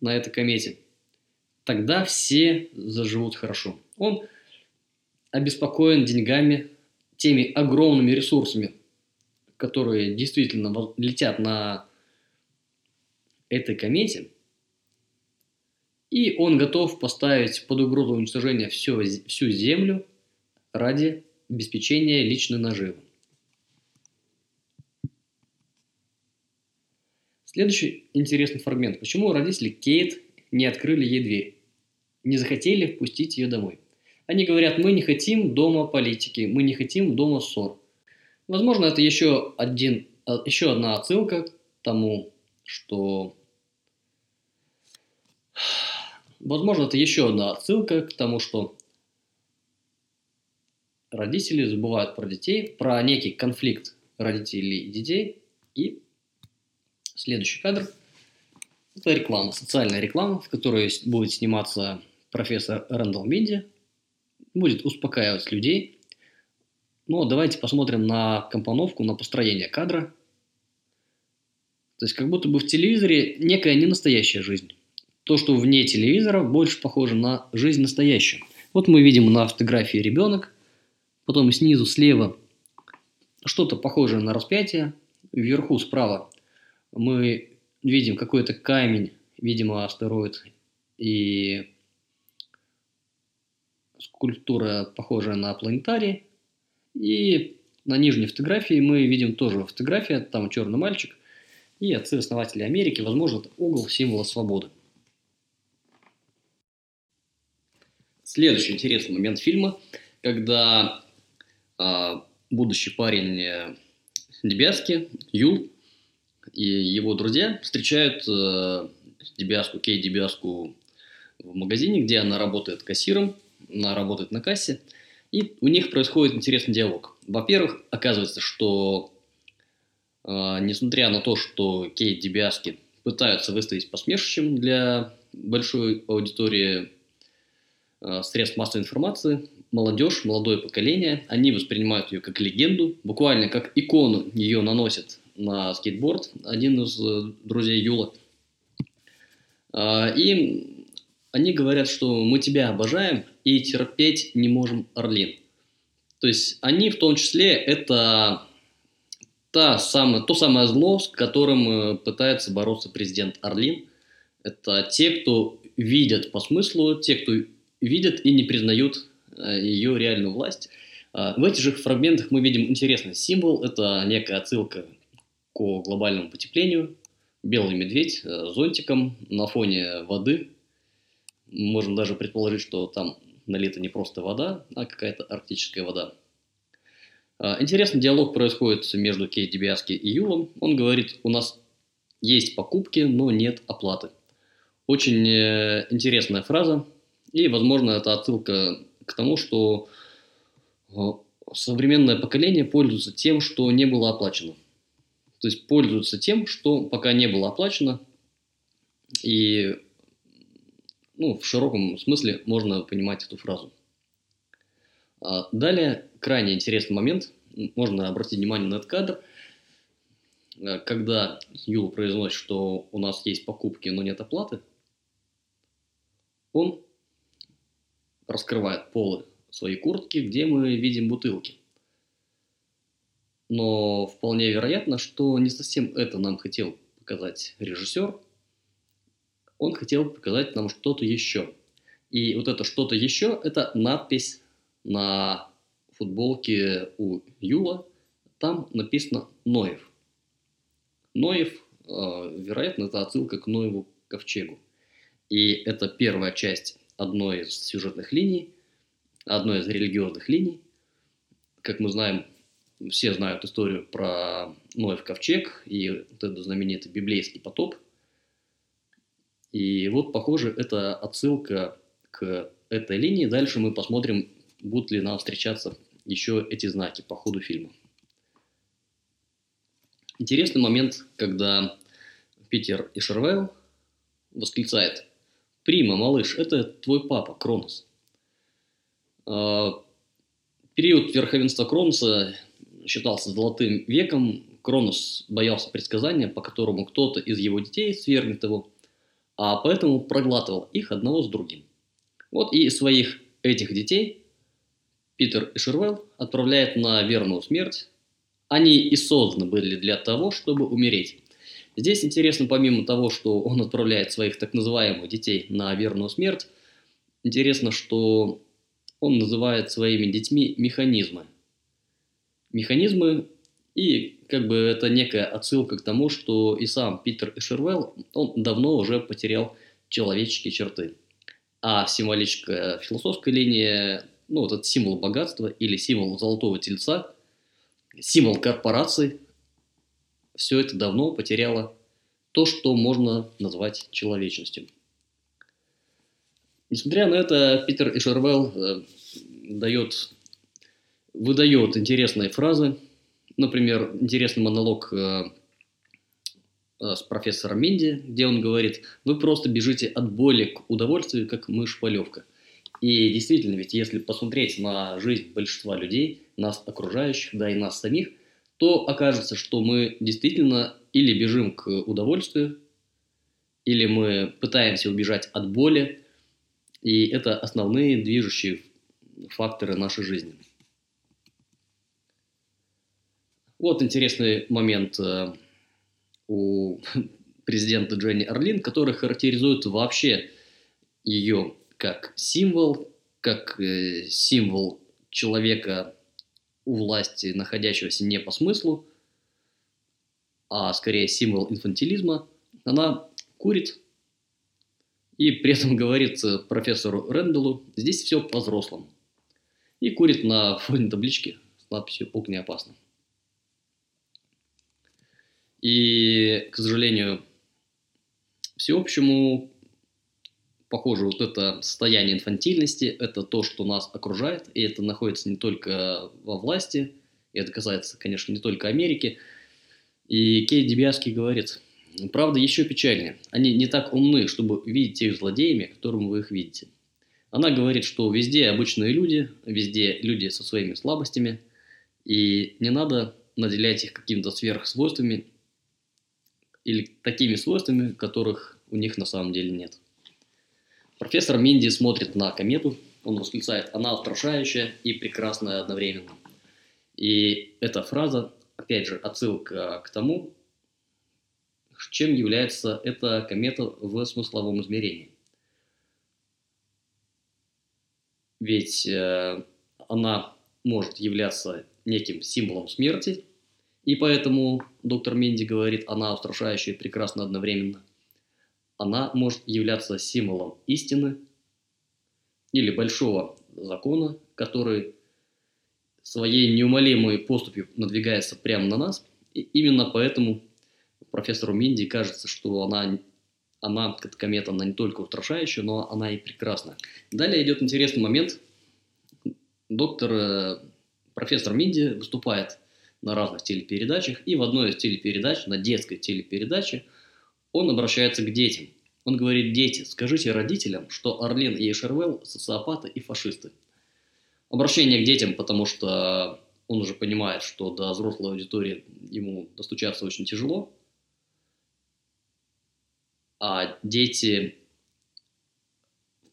на этой комете, тогда все заживут хорошо. Он обеспокоен деньгами, теми огромными ресурсами, которые действительно летят на этой комете, и он готов поставить под угрозу уничтожения все, всю Землю ради обеспечения личной наживы. Следующий интересный фрагмент. Почему родители Кейт не открыли ей дверь? Не захотели впустить ее домой? Они говорят, мы не хотим дома политики, мы не хотим дома ссор. Возможно, это еще, один, а, еще одна отсылка к тому, что... Возможно, это еще одна отсылка к тому, что родители забывают про детей, про некий конфликт родителей и детей. И следующий кадр – это реклама, социальная реклама, в которой будет сниматься профессор Рэндалл Минди – будет успокаивать людей. Но давайте посмотрим на компоновку, на построение кадра. То есть как будто бы в телевизоре некая ненастоящая жизнь. То, что вне телевизора, больше похоже на жизнь настоящую. Вот мы видим на фотографии ребенок, потом снизу слева что-то похожее на распятие, вверху справа мы видим какой-то камень, видимо астероид, и скульптура, похожая на планетарий. И на нижней фотографии мы видим тоже фотография, там черный мальчик и отцы-основатели Америки, возможно, это угол символа свободы. Следующий интересный момент фильма, когда э, будущий парень э, Дебяски, Юл и его друзья встречают э, Дебяску, Кей Дебяску в магазине, где она работает кассиром – на, работает на кассе, и у них происходит интересный диалог. Во-первых, оказывается, что э, несмотря на то, что Кейт Дебиаски пытаются выставить посмешищем для большой аудитории э, средств массовой информации, молодежь, молодое поколение, они воспринимают ее как легенду, буквально как икону ее наносят на скейтборд, один из э, друзей Юла. Э, и они говорят, что мы тебя обожаем и терпеть не можем Орлин. То есть они в том числе это та самая, то самое зло, с которым э, пытается бороться президент Орлин. Это те, кто видят по смыслу, те, кто видят и не признают э, ее реальную власть. В этих же фрагментах мы видим интересный символ. Это некая отсылка к глобальному потеплению. Белый медведь с зонтиком на фоне воды. Можно даже предположить, что там налита не просто вода, а какая-то арктическая вода. Интересный диалог происходит между Кейт Дебиаски и Юлом. Он говорит, у нас есть покупки, но нет оплаты. Очень э, интересная фраза, и, возможно, это отсылка к тому, что э, современное поколение пользуется тем, что не было оплачено. То есть пользуются тем, что пока не было оплачено, и ну, в широком смысле можно понимать эту фразу. А далее, крайне интересный момент, можно обратить внимание на этот кадр, э, когда Юл произносит, что у нас есть покупки, но нет оплаты, он раскрывает полы своей куртки, где мы видим бутылки. Но вполне вероятно, что не совсем это нам хотел показать режиссер. Он хотел показать нам что-то еще. И вот это что-то еще – это надпись на футболке у Юла. Там написано «Ноев». Ноев, э, вероятно, это отсылка к Ноеву ковчегу. И это первая часть одной из сюжетных линий, одной из религиозных линий. Как мы знаем, все знают историю про Ноев ковчег и вот этот знаменитый библейский потоп. И вот, похоже, это отсылка к этой линии. Дальше мы посмотрим, будут ли нам встречаться еще эти знаки по ходу фильма. Интересный момент, когда Питер Ишервейл восклицает Прима, малыш, это твой папа, Кронос. А, период верховенства Кроноса считался золотым веком. Кронос боялся предсказания, по которому кто-то из его детей свергнет его, а поэтому проглатывал их одного с другим. Вот и своих этих детей Питер и Шервелл отправляет на верную смерть. Они и созданы были для того, чтобы умереть. Здесь интересно, помимо того, что он отправляет своих так называемых детей на верную смерть, интересно, что он называет своими детьми механизмы. Механизмы, и как бы это некая отсылка к тому, что и сам Питер Эшервелл, он давно уже потерял человеческие черты. А символическая философская линия, ну, вот этот символ богатства или символ золотого тельца, символ корпораций, все это давно потеряло то, что можно назвать человечностью. Несмотря на это, Питер Эшервелл э, дает, выдает интересные фразы. Например, интересный монолог э, э, с профессором Минди, где он говорит, вы просто бежите от боли к удовольствию, как мышь-полевка. И действительно, ведь если посмотреть на жизнь большинства людей, нас окружающих, да и нас самих, то окажется, что мы действительно или бежим к удовольствию, или мы пытаемся убежать от боли, и это основные движущие факторы нашей жизни. Вот интересный момент э, у президента Дженни Орлин, который характеризует вообще ее как символ, как э, символ человека у власти, находящегося не по смыслу, а скорее символ инфантилизма, она курит и при этом говорит профессору Рэндаллу, здесь все по-взрослому. И курит на фоне таблички с надписью «Ок не опасно». И, к сожалению, всеобщему похоже, вот это состояние инфантильности, это то, что нас окружает, и это находится не только во власти, и это касается, конечно, не только Америки. И Кейт Дебиаски говорит, правда еще печальнее, они не так умны, чтобы видеть их злодеями, которым вы их видите. Она говорит, что везде обычные люди, везде люди со своими слабостями, и не надо наделять их какими-то сверхсвойствами или такими свойствами, которых у них на самом деле нет. Профессор Минди смотрит на комету, он восклицает, она устрашающая и прекрасная одновременно. И эта фраза, опять же, отсылка к тому, чем является эта комета в смысловом измерении. Ведь э, она может являться неким символом смерти, и поэтому доктор Менди говорит, она устрашающая и прекрасна одновременно. Она может являться символом истины или большого закона, который своей неумолимой поступью надвигается прямо на нас. И именно поэтому профессору Минди кажется, что она, она, как комета, она не только устрашающая, но она и прекрасна. Далее идет интересный момент. Доктор, э, профессор Минди выступает на разных телепередачах, и в одной из телепередач, на детской телепередаче, он обращается к детям. Он говорит, дети, скажите родителям, что Орлен и Эшервелл – социопаты и фашисты. Обращение к детям, потому что он уже понимает, что до взрослой аудитории ему достучаться очень тяжело, а дети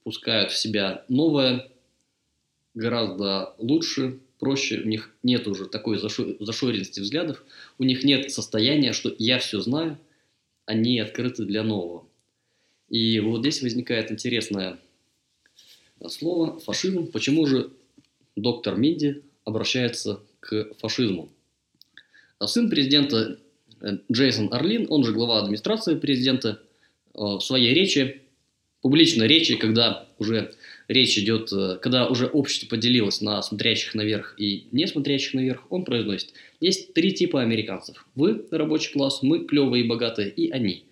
впускают в себя новое, гораздо лучше, проще, у них нет уже такой зашоренности взглядов, у них нет состояния, что я все знаю, они открыты для нового. И вот здесь возникает интересное слово фашизм. Почему же доктор Минди обращается к фашизму? А сын президента э, Джейсон Орлин, он же глава администрации президента, э, в своей речи, публичной речи, когда уже речь идет, э, когда уже общество поделилось на смотрящих наверх и не смотрящих наверх, он произносит, есть три типа американцев. Вы, рабочий класс, мы, клевые и богатые, и они.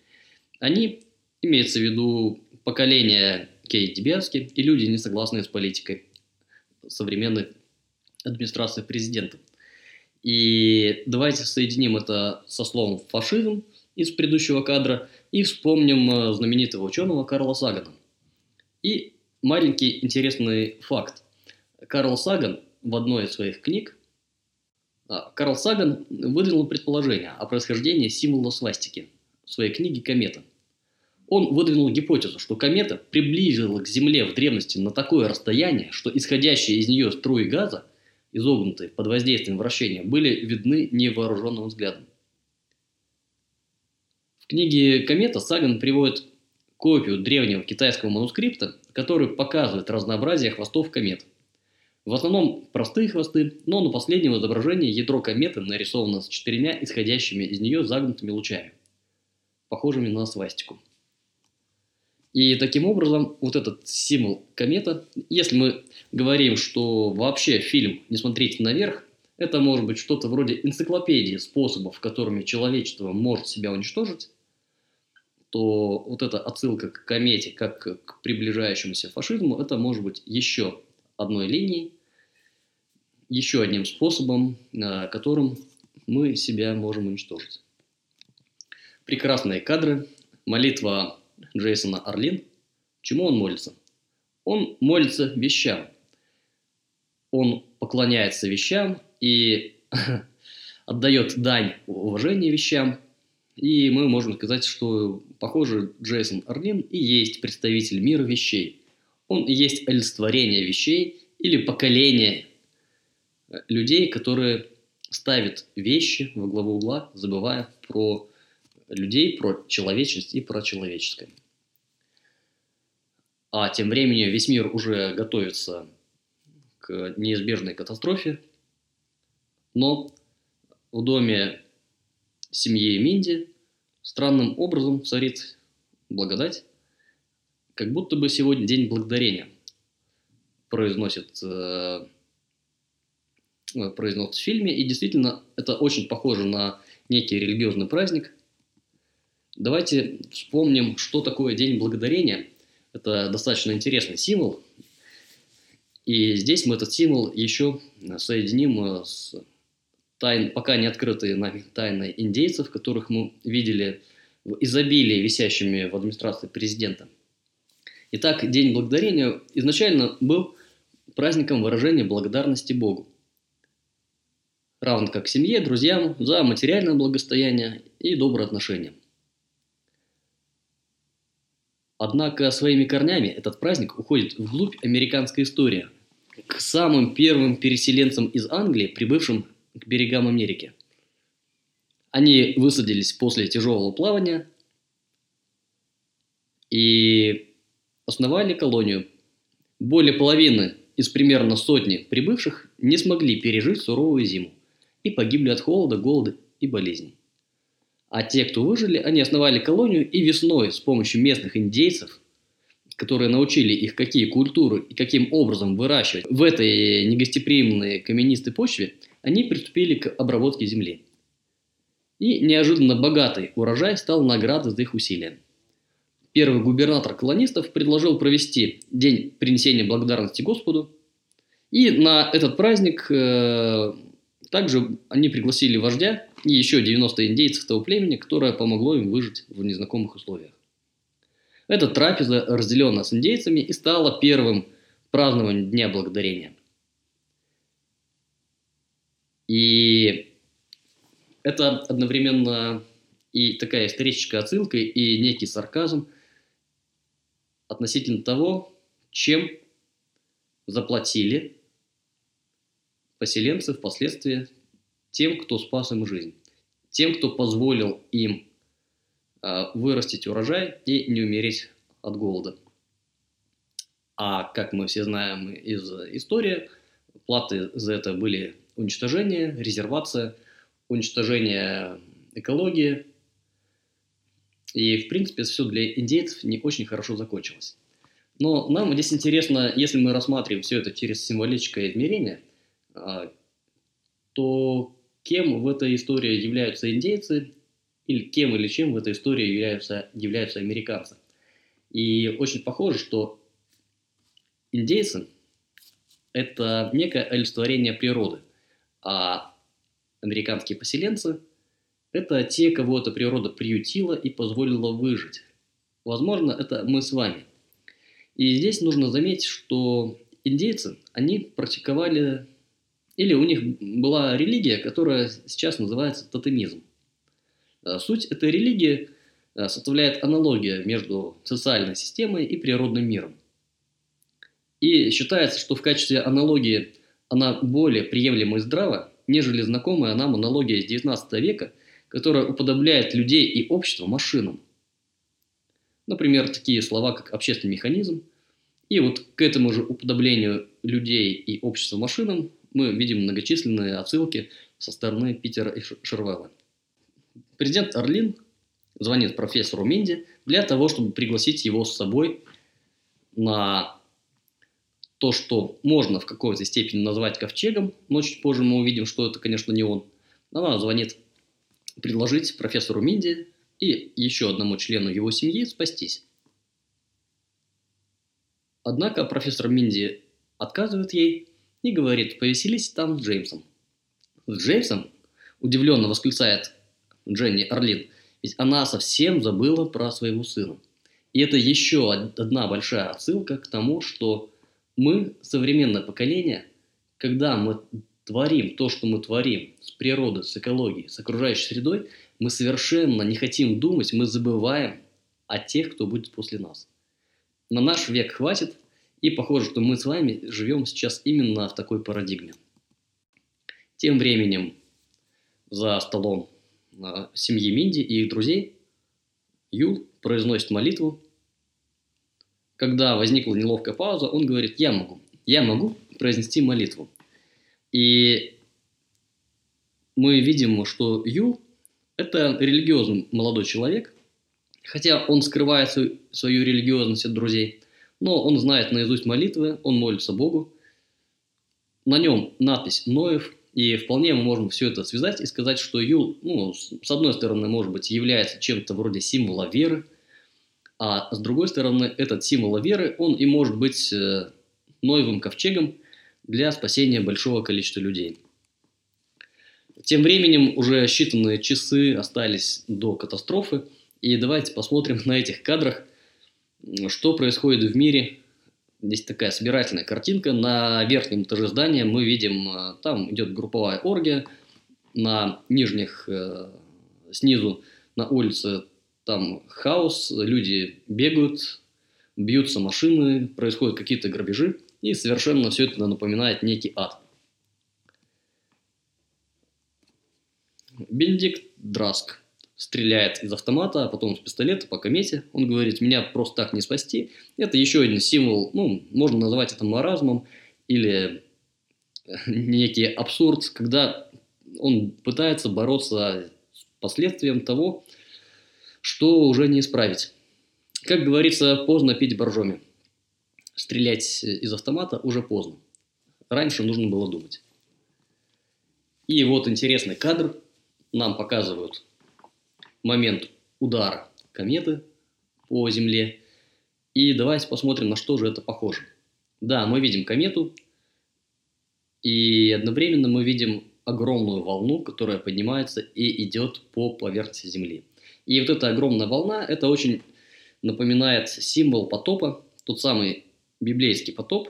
Они, имеется в виду поколение Кейт Дебиаски и люди, не согласные с политикой современной администрации президента. И давайте соединим это со словом фашизм из предыдущего кадра и вспомним э, знаменитого ученого Карла Сагана. И маленький интересный факт. Карл Саган в одной из своих книг а, Карл Саган выдвинул предположение о происхождении символа свастики в своей книге «Комета». Он выдвинул гипотезу, что комета приблизила к Земле в древности на такое расстояние, что исходящие из нее струи газа, изогнутые под воздействием вращения, были видны невооруженным взглядом. В книге «Комета» Саган приводит копию древнего китайского манускрипта, который показывает разнообразие хвостов комет. В основном простые хвосты, но на последнем изображении ядро кометы нарисовано с четырьмя исходящими из нее загнутыми лучами, похожими на свастику. И таким образом, вот этот символ комета, если мы говорим, что вообще фильм «Не смотрите наверх», это может быть что-то вроде энциклопедии способов, которыми человечество может себя уничтожить, то вот эта отсылка к комете, как к приближающемуся фашизму, это может быть еще одной линией, еще одним способом, э, которым мы себя можем уничтожить. Прекрасные кадры, молитва Джейсона Орлин. Чему он молится? Он молится вещам. Он поклоняется вещам и отдает дань уважения вещам, и мы можем сказать, что, похоже, Джейсон Орлин и есть представитель мира вещей. Он и есть олицетворение вещей или поколение э, людей, которые ставят вещи во главу угла, забывая про людей, про человечность и про человеческое. А тем временем весь мир уже готовится к неизбежной катастрофе, но в доме семье Минди странным образом царит благодать, как будто бы сегодня день благодарения произносит, э, э, произносит в фильме, и действительно это очень похоже на некий религиозный праздник. Давайте вспомним, что такое День Благодарения. Это достаточно интересный символ, и здесь мы этот символ еще соединим э, с тайн, пока не открытые нами тайны индейцев, которых мы видели в изобилии, висящими в администрации президента. Итак, День Благодарения изначально был праздником выражения благодарности Богу, равно как семье, друзьям за материальное благостояние и добрые отношения. Однако своими корнями этот праздник уходит вглубь американской истории, к самым первым переселенцам из Англии, прибывшим к берегам Америки. Они высадились после тяжелого плавания и основали колонию. Более половины из примерно сотни прибывших не смогли пережить суровую зиму и погибли от холода, голода и болезней. А те, кто выжили, они основали колонию и весной с помощью местных индейцев, которые научили их, какие культуры и каким образом выращивать в этой негостеприимной каменистой почве, они приступили к обработке земли. И неожиданно богатый урожай стал наградой за их усилия. Первый губернатор колонистов предложил провести день принесения благодарности Господу. И на этот праздник э, также они пригласили вождя и еще 90 индейцев того племени, которое помогло им выжить в незнакомых условиях. Эта трапеза разделена с индейцами и стала первым празднованием Дня Благодарения. И это одновременно и такая историческая отсылка, и некий сарказм относительно того, чем заплатили поселенцы впоследствии тем, кто спас им жизнь, тем, кто позволил им э, вырастить урожай и не умереть от голода. А как мы все знаем из истории, платы за это были уничтожение, резервация, уничтожение экологии. И, в принципе, все для индейцев не очень хорошо закончилось. Но нам здесь интересно, если мы рассматриваем все это через символическое измерение, а, то кем в этой истории являются индейцы, или кем или чем в этой истории являются, являются американцы. И очень похоже, что индейцы – это некое олицетворение природы – а американские поселенцы – это те, кого эта природа приютила и позволила выжить. Возможно, это мы с вами. И здесь нужно заметить, что индейцы, они практиковали, или у них была религия, которая сейчас называется тотемизм. А суть этой религии а, составляет аналогия между социальной системой и природным миром. И считается, что в качестве аналогии она более приемлема и здрава, нежели знакомая нам аналогия из XIX века, которая уподобляет людей и общество машинам. Например, такие слова, как общественный механизм. И вот к этому же уподоблению людей и общества машинам мы видим многочисленные отсылки со стороны Питера и Шервелла. Президент Орлин звонит профессору Минди для того, чтобы пригласить его с собой на то, что можно в какой-то степени назвать ковчегом, но чуть позже мы увидим, что это, конечно, не он. Она звонит предложить профессору Минди и еще одному члену его семьи спастись. Однако профессор Минди отказывает ей и говорит, повеселись там с Джеймсом. С Джеймсом? Удивленно восклицает Дженни Орлин, ведь она совсем забыла про своего сына. И это еще одна большая отсылка к тому, что мы, современное поколение, когда мы творим то, что мы творим с природой, с экологией, с окружающей средой, мы совершенно не хотим думать, мы забываем о тех, кто будет после нас. На наш век хватит, и похоже, что мы с вами живем сейчас именно в такой парадигме. Тем временем за столом а, семьи Минди и их друзей Юл произносит молитву когда возникла неловкая пауза, он говорит, я могу, я могу произнести молитву. И мы видим, что Ю – это религиозный молодой человек, хотя он скрывает свою, свою религиозность от друзей, но он знает наизусть молитвы, он молится Богу. На нем надпись «Ноев», и вполне мы можем все это связать и сказать, что Ю, ну, с одной стороны, может быть, является чем-то вроде символа веры, а с другой стороны, этот символ веры, он и может быть э, новым ковчегом для спасения большого количества людей. Тем временем уже считанные часы остались до катастрофы, и давайте посмотрим на этих кадрах, что происходит в мире. Здесь такая собирательная картинка. На верхнем этаже здания мы видим, э, там идет групповая оргия, на нижних, э, снизу на улице там хаос, люди бегают, бьются машины, происходят какие-то грабежи, и совершенно все это напоминает некий ад. Бенедикт Драск стреляет из автомата, а потом из пистолета по комете. Он говорит, меня просто так не спасти. Это еще один символ, ну, можно назвать это маразмом или некий абсурд, когда он пытается бороться с последствием того, что уже не исправить. Как говорится, поздно пить боржоми. Стрелять из автомата уже поздно. Раньше нужно было думать. И вот интересный кадр. Нам показывают момент удара кометы по Земле. И давайте посмотрим, на что же это похоже. Да, мы видим комету, и одновременно мы видим огромную волну, которая поднимается и идет по поверхности Земли. И вот эта огромная волна, это очень напоминает символ потопа, тот самый библейский потоп,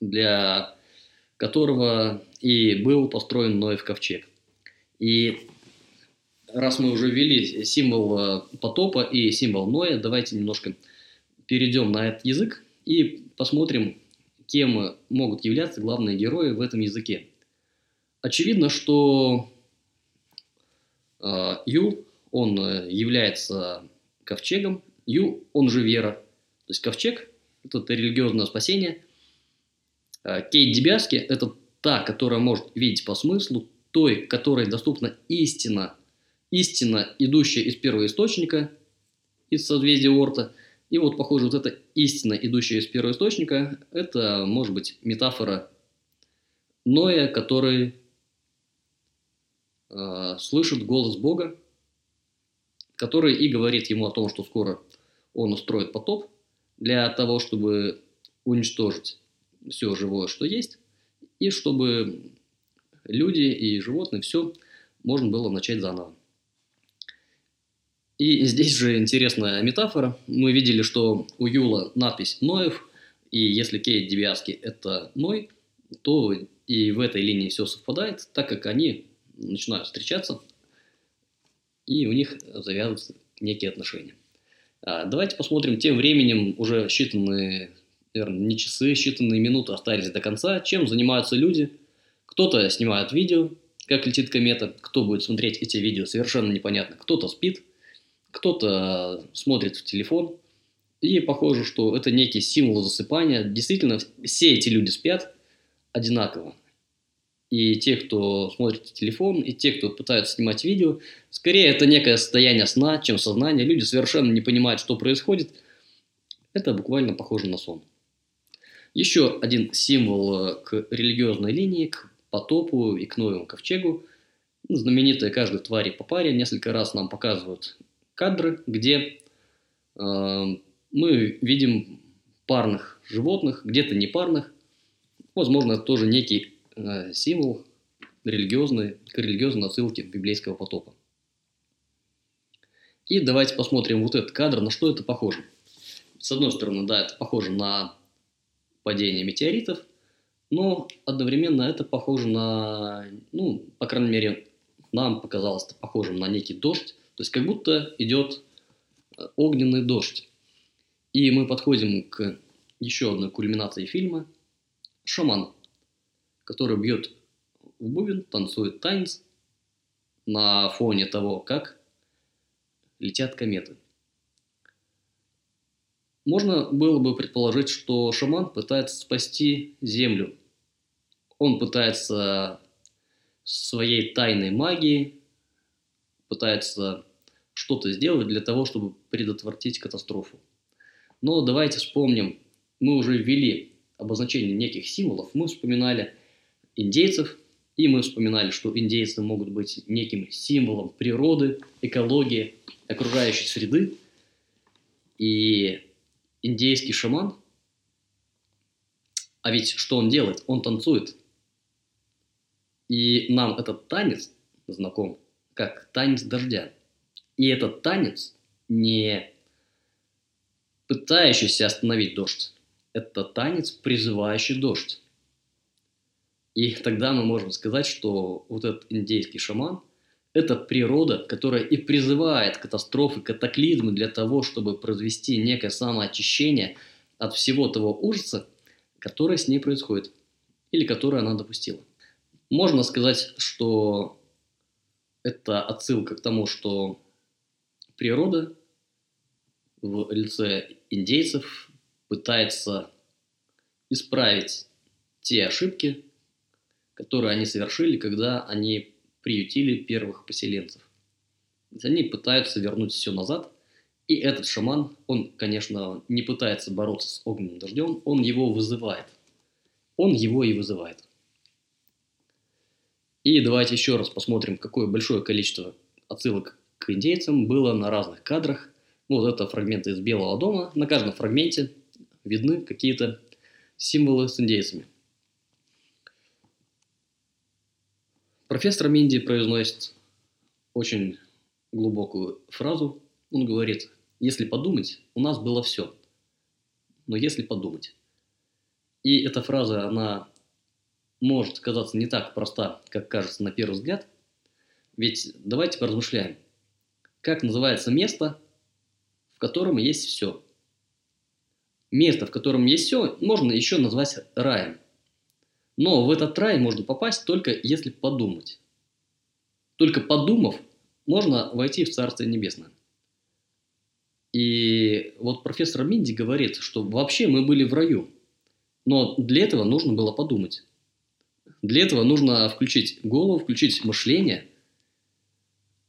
для которого и был построен Ноев ковчег. И раз мы уже ввели символ э, потопа и символ Ноя, давайте немножко перейдем на этот язык и посмотрим, кем могут являться главные герои в этом языке. Очевидно, что э, Ю, он э, является ковчегом, Ю, он же вера. То есть ковчег – это религиозное спасение. Э, Кейт Дебяски – это та, которая может видеть по смыслу, той, которой доступна истина, истина, идущая из первого источника, из созвездия Орта. И вот, похоже, вот эта истина, идущая из первого источника, это может быть метафора Ноя, который э, слышит голос Бога, который и говорит ему о том, что скоро он устроит потоп для того, чтобы уничтожить все живое, что есть, и чтобы люди и животные, все можно было начать заново. И здесь же интересная метафора. Мы видели, что у Юла надпись Ноев, и если Кейт Дебиаски – это Ной, то и в этой линии все совпадает, так как они начинают встречаться, и у них завязываются некие отношения. А, давайте посмотрим, тем временем уже считанные, наверное, не часы, считанные минуты остались до конца, чем занимаются люди. Кто-то снимает видео, как летит комета, кто будет смотреть эти видео, совершенно непонятно. Кто-то спит, кто-то смотрит в телефон. И похоже, что это некий символ засыпания. Действительно, все эти люди спят одинаково. И те, кто смотрит телефон, и те, кто пытаются снимать видео, скорее это некое состояние сна, чем сознание. Люди совершенно не понимают, что происходит. Это буквально похоже на сон. Еще один символ э, к религиозной линии, к потопу и к Ноевому ковчегу. Знаменитая каждой твари по паре. Несколько раз нам показывают кадры, где э, мы видим парных животных, где-то непарных. Возможно, это тоже некий символ религиозной, к религиозной отсылке библейского потопа. И давайте посмотрим вот этот кадр, на что это похоже. С одной стороны, да, это похоже на падение метеоритов, но одновременно это похоже на, ну, по крайней мере, нам показалось это похожим на некий дождь, то есть как будто идет э, огненный дождь. И мы подходим к еще одной кульминации фильма. Шаман, который бьет в бубен, танцует танец на фоне того, как летят кометы. Можно было бы предположить, что шаман пытается спасти Землю. Он пытается своей тайной магией, пытается что-то сделать для того, чтобы предотвратить катастрофу. Но давайте вспомним, мы уже ввели обозначение неких символов, мы вспоминали индейцев, и мы вспоминали, что индейцы могут быть неким символом природы, экологии, окружающей среды. И индейский шаман, а ведь что он делает? Он танцует. И нам этот танец знаком как танец дождя. И этот танец не пытающийся остановить дождь. Это танец, призывающий дождь. И тогда мы можем сказать, что вот этот индейский шаман – это природа, которая и призывает катастрофы, катаклизмы для того, чтобы произвести некое самоочищение от всего того ужаса, который с ней происходит или который она допустила. Можно сказать, что это отсылка к тому, что природа в лице индейцев пытается исправить те ошибки, которые они совершили, когда они приютили первых поселенцев. Они пытаются вернуть все назад, и этот шаман, он, конечно, не пытается бороться с огненным дождем, он его вызывает. Он его и вызывает. И давайте еще раз посмотрим, какое большое количество отсылок к индейцам было на разных кадрах. Вот это фрагменты из Белого дома. На каждом фрагменте видны какие-то символы с индейцами. Профессор Минди произносит очень глубокую фразу. Он говорит, если подумать, у нас было все. Но если подумать. И эта фраза, она может казаться не так проста, как кажется на первый взгляд. Ведь давайте поразмышляем. Как называется место, в котором есть все? Место, в котором есть все, можно еще назвать раем. Но в этот рай можно попасть только если подумать. Только подумав, можно войти в Царство Небесное. И вот профессор Минди говорит, что вообще мы были в раю. Но для этого нужно было подумать. Для этого нужно включить голову, включить мышление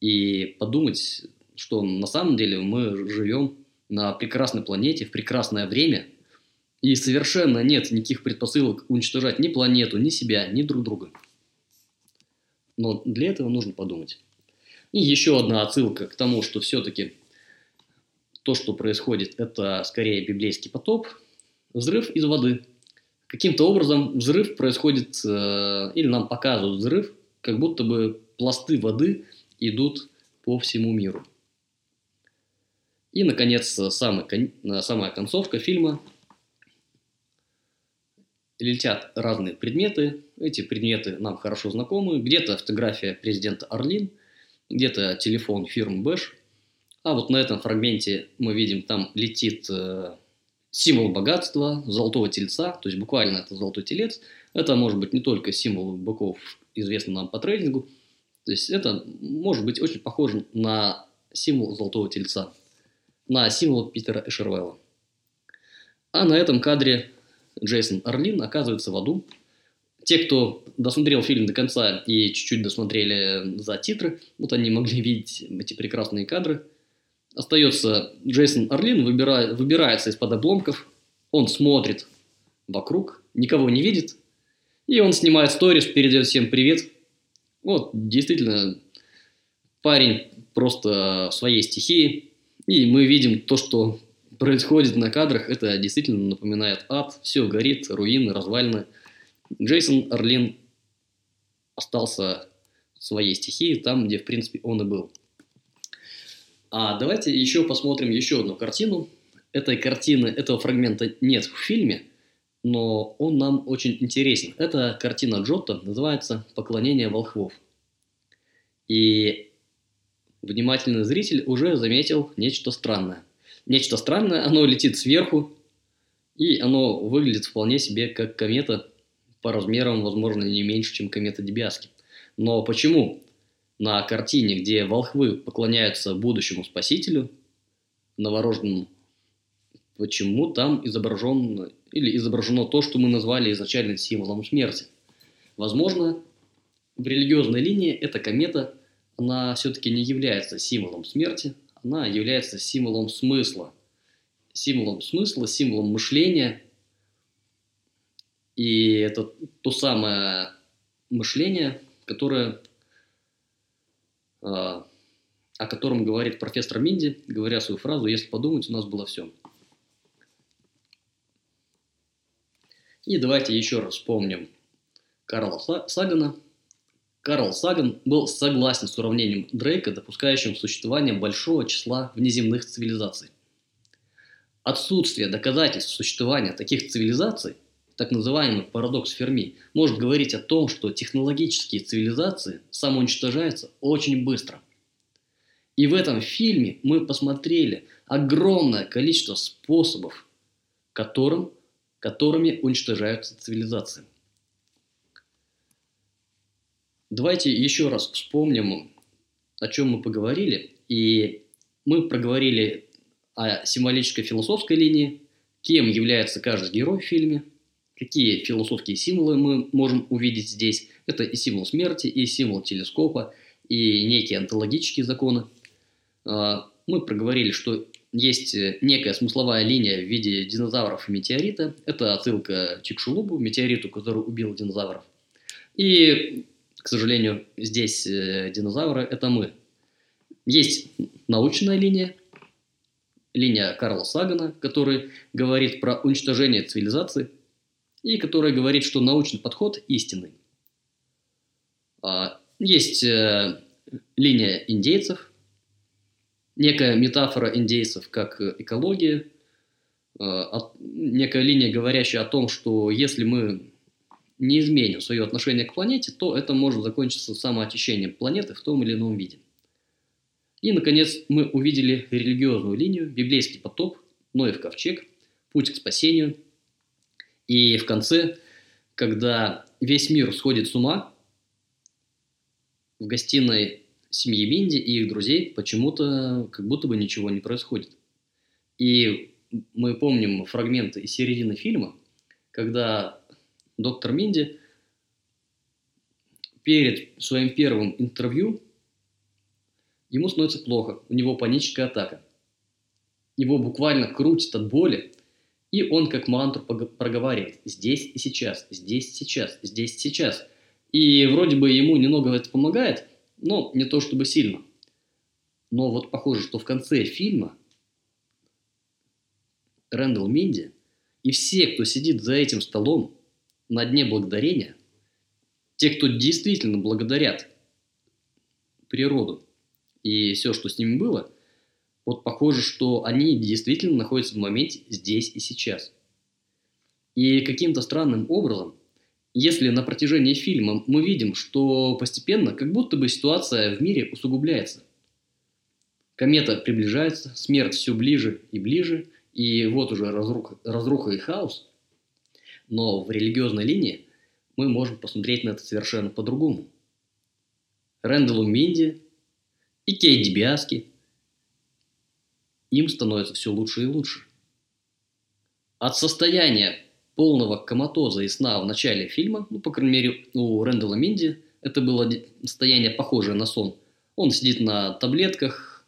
и подумать, что на самом деле мы живем на прекрасной планете, в прекрасное время, и совершенно нет никаких предпосылок уничтожать ни планету, ни себя, ни друг друга. Но для этого нужно подумать. И еще одна отсылка к тому, что все-таки то, что происходит, это скорее библейский потоп, взрыв из воды. Каким-то образом взрыв происходит, э, или нам показывают взрыв, как будто бы пласты воды идут по всему миру. И, наконец, самый, самая концовка фильма. Летят разные предметы. Эти предметы нам хорошо знакомы. Где-то фотография президента Орлин, где-то телефон фирмы Бэш. А вот на этом фрагменте мы видим, там летит э, символ богатства, золотого тельца, то есть буквально это золотой телец. Это может быть не только символ быков, известный нам по трейдингу, то есть это может быть очень похоже на символ золотого тельца, на символ Питера Эшервелла. А на этом кадре Джейсон Орлин оказывается в аду. Те, кто досмотрел фильм до конца и чуть-чуть досмотрели за титры, вот они могли видеть эти прекрасные кадры – Остается Джейсон Орлин, выбирает, выбирается из-под обломков, он смотрит вокруг, никого не видит, и он снимает сторис, передает всем привет. Вот, действительно, парень просто в своей стихии, и мы видим то, что происходит на кадрах, это действительно напоминает ад, все горит, руины, развалины. Джейсон Орлин остался в своей стихии, там, где, в принципе, он и был. А давайте еще посмотрим еще одну картину. Этой картины, этого фрагмента нет в фильме, но он нам очень интересен. Это картина Джотто, называется «Поклонение волхвов». И внимательный зритель уже заметил нечто странное. Нечто странное, оно летит сверху, и оно выглядит вполне себе как комета по размерам, возможно, не меньше, чем комета Дебиаски. Но почему? на картине, где волхвы поклоняются будущему спасителю, новорожденному, почему там изображен или изображено то, что мы назвали изначально символом смерти. Возможно, в религиозной линии эта комета, она все-таки не является символом смерти, она является символом смысла. Символом смысла, символом мышления. И это то самое мышление, которое а, о котором говорит профессор Минди, говоря свою фразу «Если подумать, у нас было все». И давайте еще раз вспомним Карла Сагана. Карл Саган был согласен с уравнением Дрейка, допускающим существование большого числа внеземных цивилизаций. Отсутствие доказательств существования таких цивилизаций, так называемый парадокс Ферми, может говорить о том, что технологические цивилизации самоуничтожаются очень быстро. И в этом фильме мы посмотрели огромное количество способов, которым, которыми уничтожаются цивилизации. Давайте еще раз вспомним, о чем мы поговорили. И мы проговорили о символической философской линии, кем является каждый герой в фильме, Какие философские символы мы можем увидеть здесь? Это и символ смерти, и символ телескопа, и некие онтологические законы. А, мы проговорили, что есть некая смысловая линия в виде динозавров и метеорита. Это отсылка к Чикшулубу, метеориту, который убил динозавров. И, к сожалению, здесь э, динозавры – это мы. Есть научная линия, линия Карла Сагана, который говорит про уничтожение цивилизации и который говорит, что научный подход истинный. А, есть э, линия индейцев, некая метафора индейцев как экология, э, некая линия, говорящая о том, что если мы не изменим свое отношение к планете, то это может закончиться самоочищением планеты в том или ином виде. И, наконец, мы увидели религиозную линию, библейский потоп, Ноев ковчег, путь к спасению. И в конце, когда весь мир сходит с ума, в гостиной семьи Минди и их друзей почему-то как будто бы ничего не происходит. И мы помним фрагменты из середины фильма, когда доктор Минди перед своим первым интервью Ему становится плохо, у него паническая атака. Его буквально крутит от боли, и он как мантру проговаривает «здесь и сейчас, здесь сейчас, здесь сейчас». И вроде бы ему немного это помогает, но не то чтобы сильно. Но вот похоже, что в конце фильма Рэндалл Минди и все, кто сидит за этим столом на дне благодарения, те, кто действительно благодарят природу, и все, что с ними было, вот похоже, что они действительно находятся в моменте здесь и сейчас. И каким-то странным образом, если на протяжении фильма мы видим, что постепенно как будто бы ситуация в мире усугубляется. Комета приближается, смерть все ближе и ближе, и вот уже разруха, разруха и хаос. Но в религиозной линии мы можем посмотреть на это совершенно по-другому. Рэндаллу Минди и Кейт Биаски. Им становится все лучше и лучше. От состояния полного коматоза и сна в начале фильма, ну, по крайней мере, у Рэндала Минди, это было состояние похожее на сон. Он сидит на таблетках,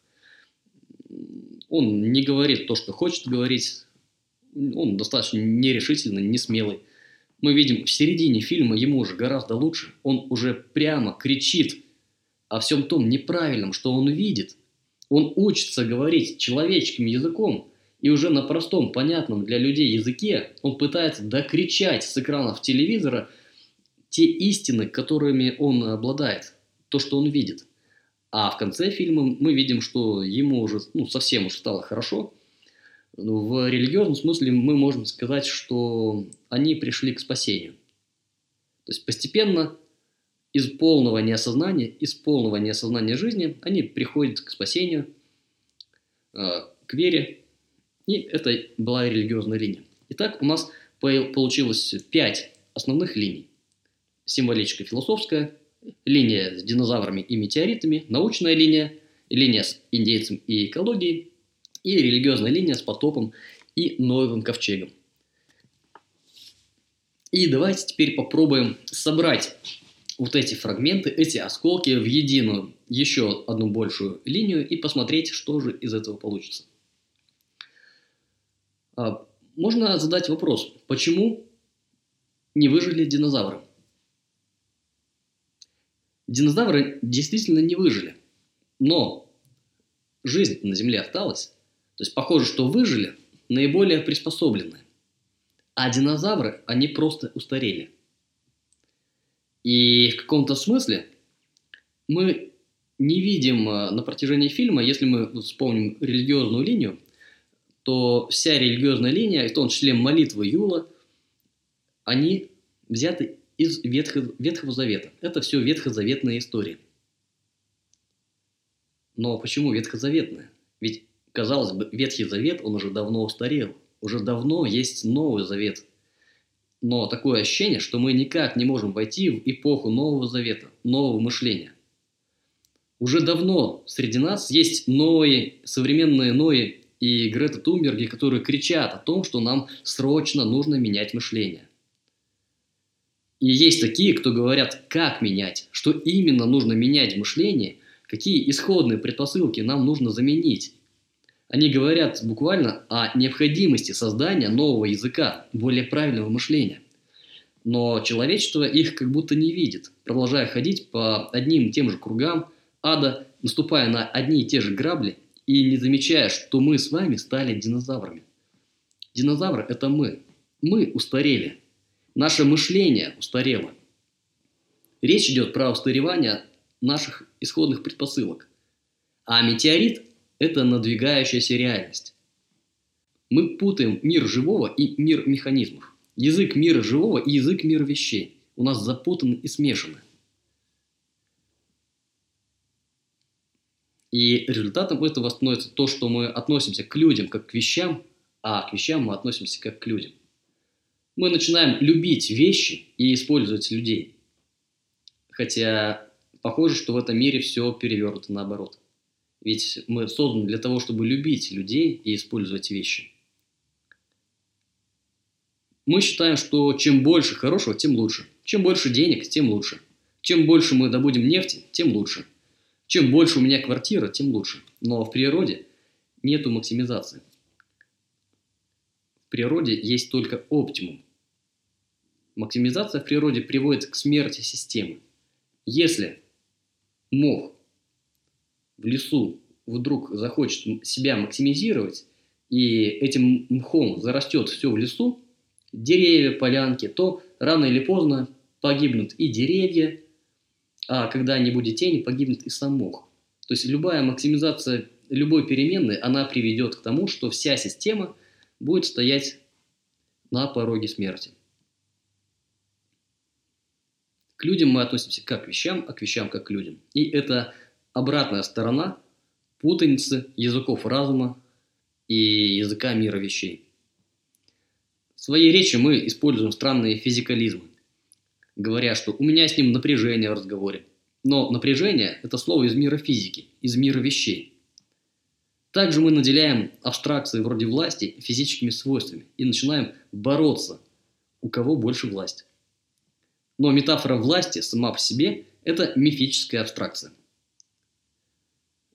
он не говорит то, что хочет говорить, он достаточно нерешительный, не смелый. Мы видим в середине фильма ему уже гораздо лучше, он уже прямо кричит о всем том неправильном, что он видит. Он учится говорить человеческим языком, и уже на простом, понятном для людей языке он пытается докричать с экранов телевизора те истины, которыми он обладает, то, что он видит. А в конце фильма мы видим, что ему уже ну, совсем уж стало хорошо. В религиозном смысле мы можем сказать, что они пришли к спасению. То есть постепенно из полного неосознания, из полного неосознания жизни они приходят к спасению, э, к вере, и это была религиозная линия. Итак, у нас получилось пять основных линий. Символическая философская, линия с динозаврами и метеоритами, научная линия, линия с индейцем и экологией, и религиозная линия с потопом и Ноевым ковчегом. И давайте теперь попробуем собрать вот эти фрагменты, эти осколки в единую еще одну большую линию и посмотреть, что же из этого получится. А, можно задать вопрос, почему не выжили динозавры? Динозавры действительно не выжили, но жизнь на Земле осталась. То есть похоже, что выжили наиболее приспособленные. А динозавры, они просто устарели – и в каком-то смысле мы не видим э, на протяжении фильма, если мы вспомним религиозную линию, то вся религиозная линия, в том числе молитвы Юла, они взяты из Ветхого, Ветхого Завета. Это все ветхозаветные истории. Но почему ветхозаветные? Ведь, казалось бы, Ветхий Завет, он уже давно устарел. Уже давно есть Новый Завет – но такое ощущение, что мы никак не можем войти в эпоху Нового Завета, нового мышления. Уже давно среди нас есть новые, современные Нои и Грета Тумберги, которые кричат о том, что нам срочно нужно менять мышление. И есть такие, кто говорят, как менять, что именно нужно менять в мышлении, какие исходные предпосылки нам нужно заменить. Они говорят буквально о необходимости создания нового языка, более правильного мышления. Но человечество их как будто не видит, продолжая ходить по одним и тем же кругам ада, наступая на одни и те же грабли и не замечая, что мы с вами стали динозаврами. Динозавры – это мы. Мы устарели. Наше мышление устарело. Речь идет про устаревание наших исходных предпосылок. А метеорит – это надвигающаяся реальность. Мы путаем мир живого и мир механизмов. Язык мира живого и язык мира вещей у нас запутаны и смешаны. И результатом этого становится то, что мы относимся к людям как к вещам, а к вещам мы относимся как к людям. Мы начинаем любить вещи и использовать людей. Хотя похоже, что в этом мире все перевернуто наоборот. Ведь мы созданы для того, чтобы любить людей и использовать вещи. Мы считаем, что чем больше хорошего, тем лучше. Чем больше денег, тем лучше. Чем больше мы добудем нефти, тем лучше. Чем больше у меня квартира, тем лучше. Но в природе нету максимизации. В природе есть только оптимум. Максимизация в природе приводит к смерти системы. Если мох в лесу вдруг захочет себя максимизировать, и этим мхом зарастет все в лесу, деревья, полянки, то рано или поздно погибнут и деревья, а когда не будет тени, погибнет и сам мох. То есть любая максимизация любой переменной, она приведет к тому, что вся система будет стоять на пороге смерти. К людям мы относимся как к вещам, а к вещам как к людям. И это обратная сторона путаницы языков разума и языка мира вещей. В своей речи мы используем странные физикализмы говоря, что у меня с ним напряжение в разговоре. Но напряжение – это слово из мира физики, из мира вещей. Также мы наделяем абстракции вроде власти физическими свойствами и начинаем бороться, у кого больше власть. Но метафора власти сама по себе – это мифическая абстракция.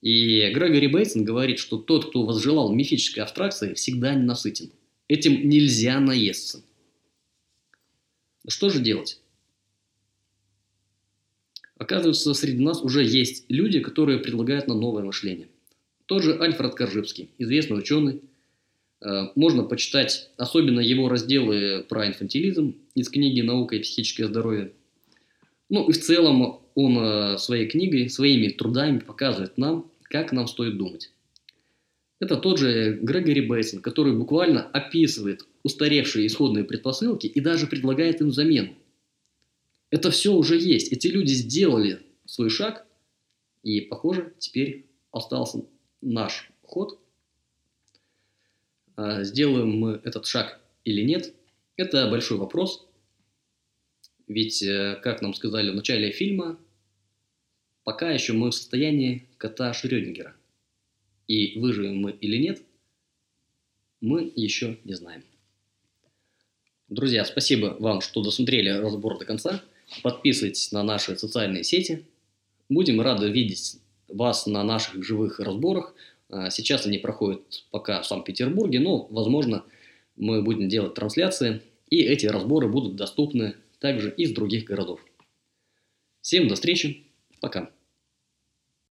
И Грегори Бейтсон говорит, что тот, кто возжелал мифической абстракции, всегда ненасытен. Этим нельзя наесться. Что же делать? Оказывается, среди нас уже есть люди, которые предлагают нам новое мышление. Тот же Альфред Коржибский, известный ученый. Э, можно почитать особенно его разделы про инфантилизм из книги «Наука и психическое здоровье». Ну и в целом он э, своей книгой, своими трудами показывает нам, как нам стоит думать. Это тот же Грегори Бейсон, который буквально описывает устаревшие исходные предпосылки и даже предлагает им замену. Это все уже есть. Эти люди сделали свой шаг, и, похоже, теперь остался наш ход. А, сделаем мы этот шаг или нет, это большой вопрос. Ведь, э, как нам сказали в начале фильма, пока еще мы в состоянии кота Шрёдингера. И выживем мы или нет, мы еще не знаем. Друзья, спасибо вам, что досмотрели разбор до конца. Подписывайтесь на наши социальные сети. Будем рады видеть вас на наших живых разборах. А, сейчас они проходят пока в Санкт-Петербурге, но, возможно, мы будем делать трансляции, и эти разборы будут доступны также из других городов. Всем до встречи, пока.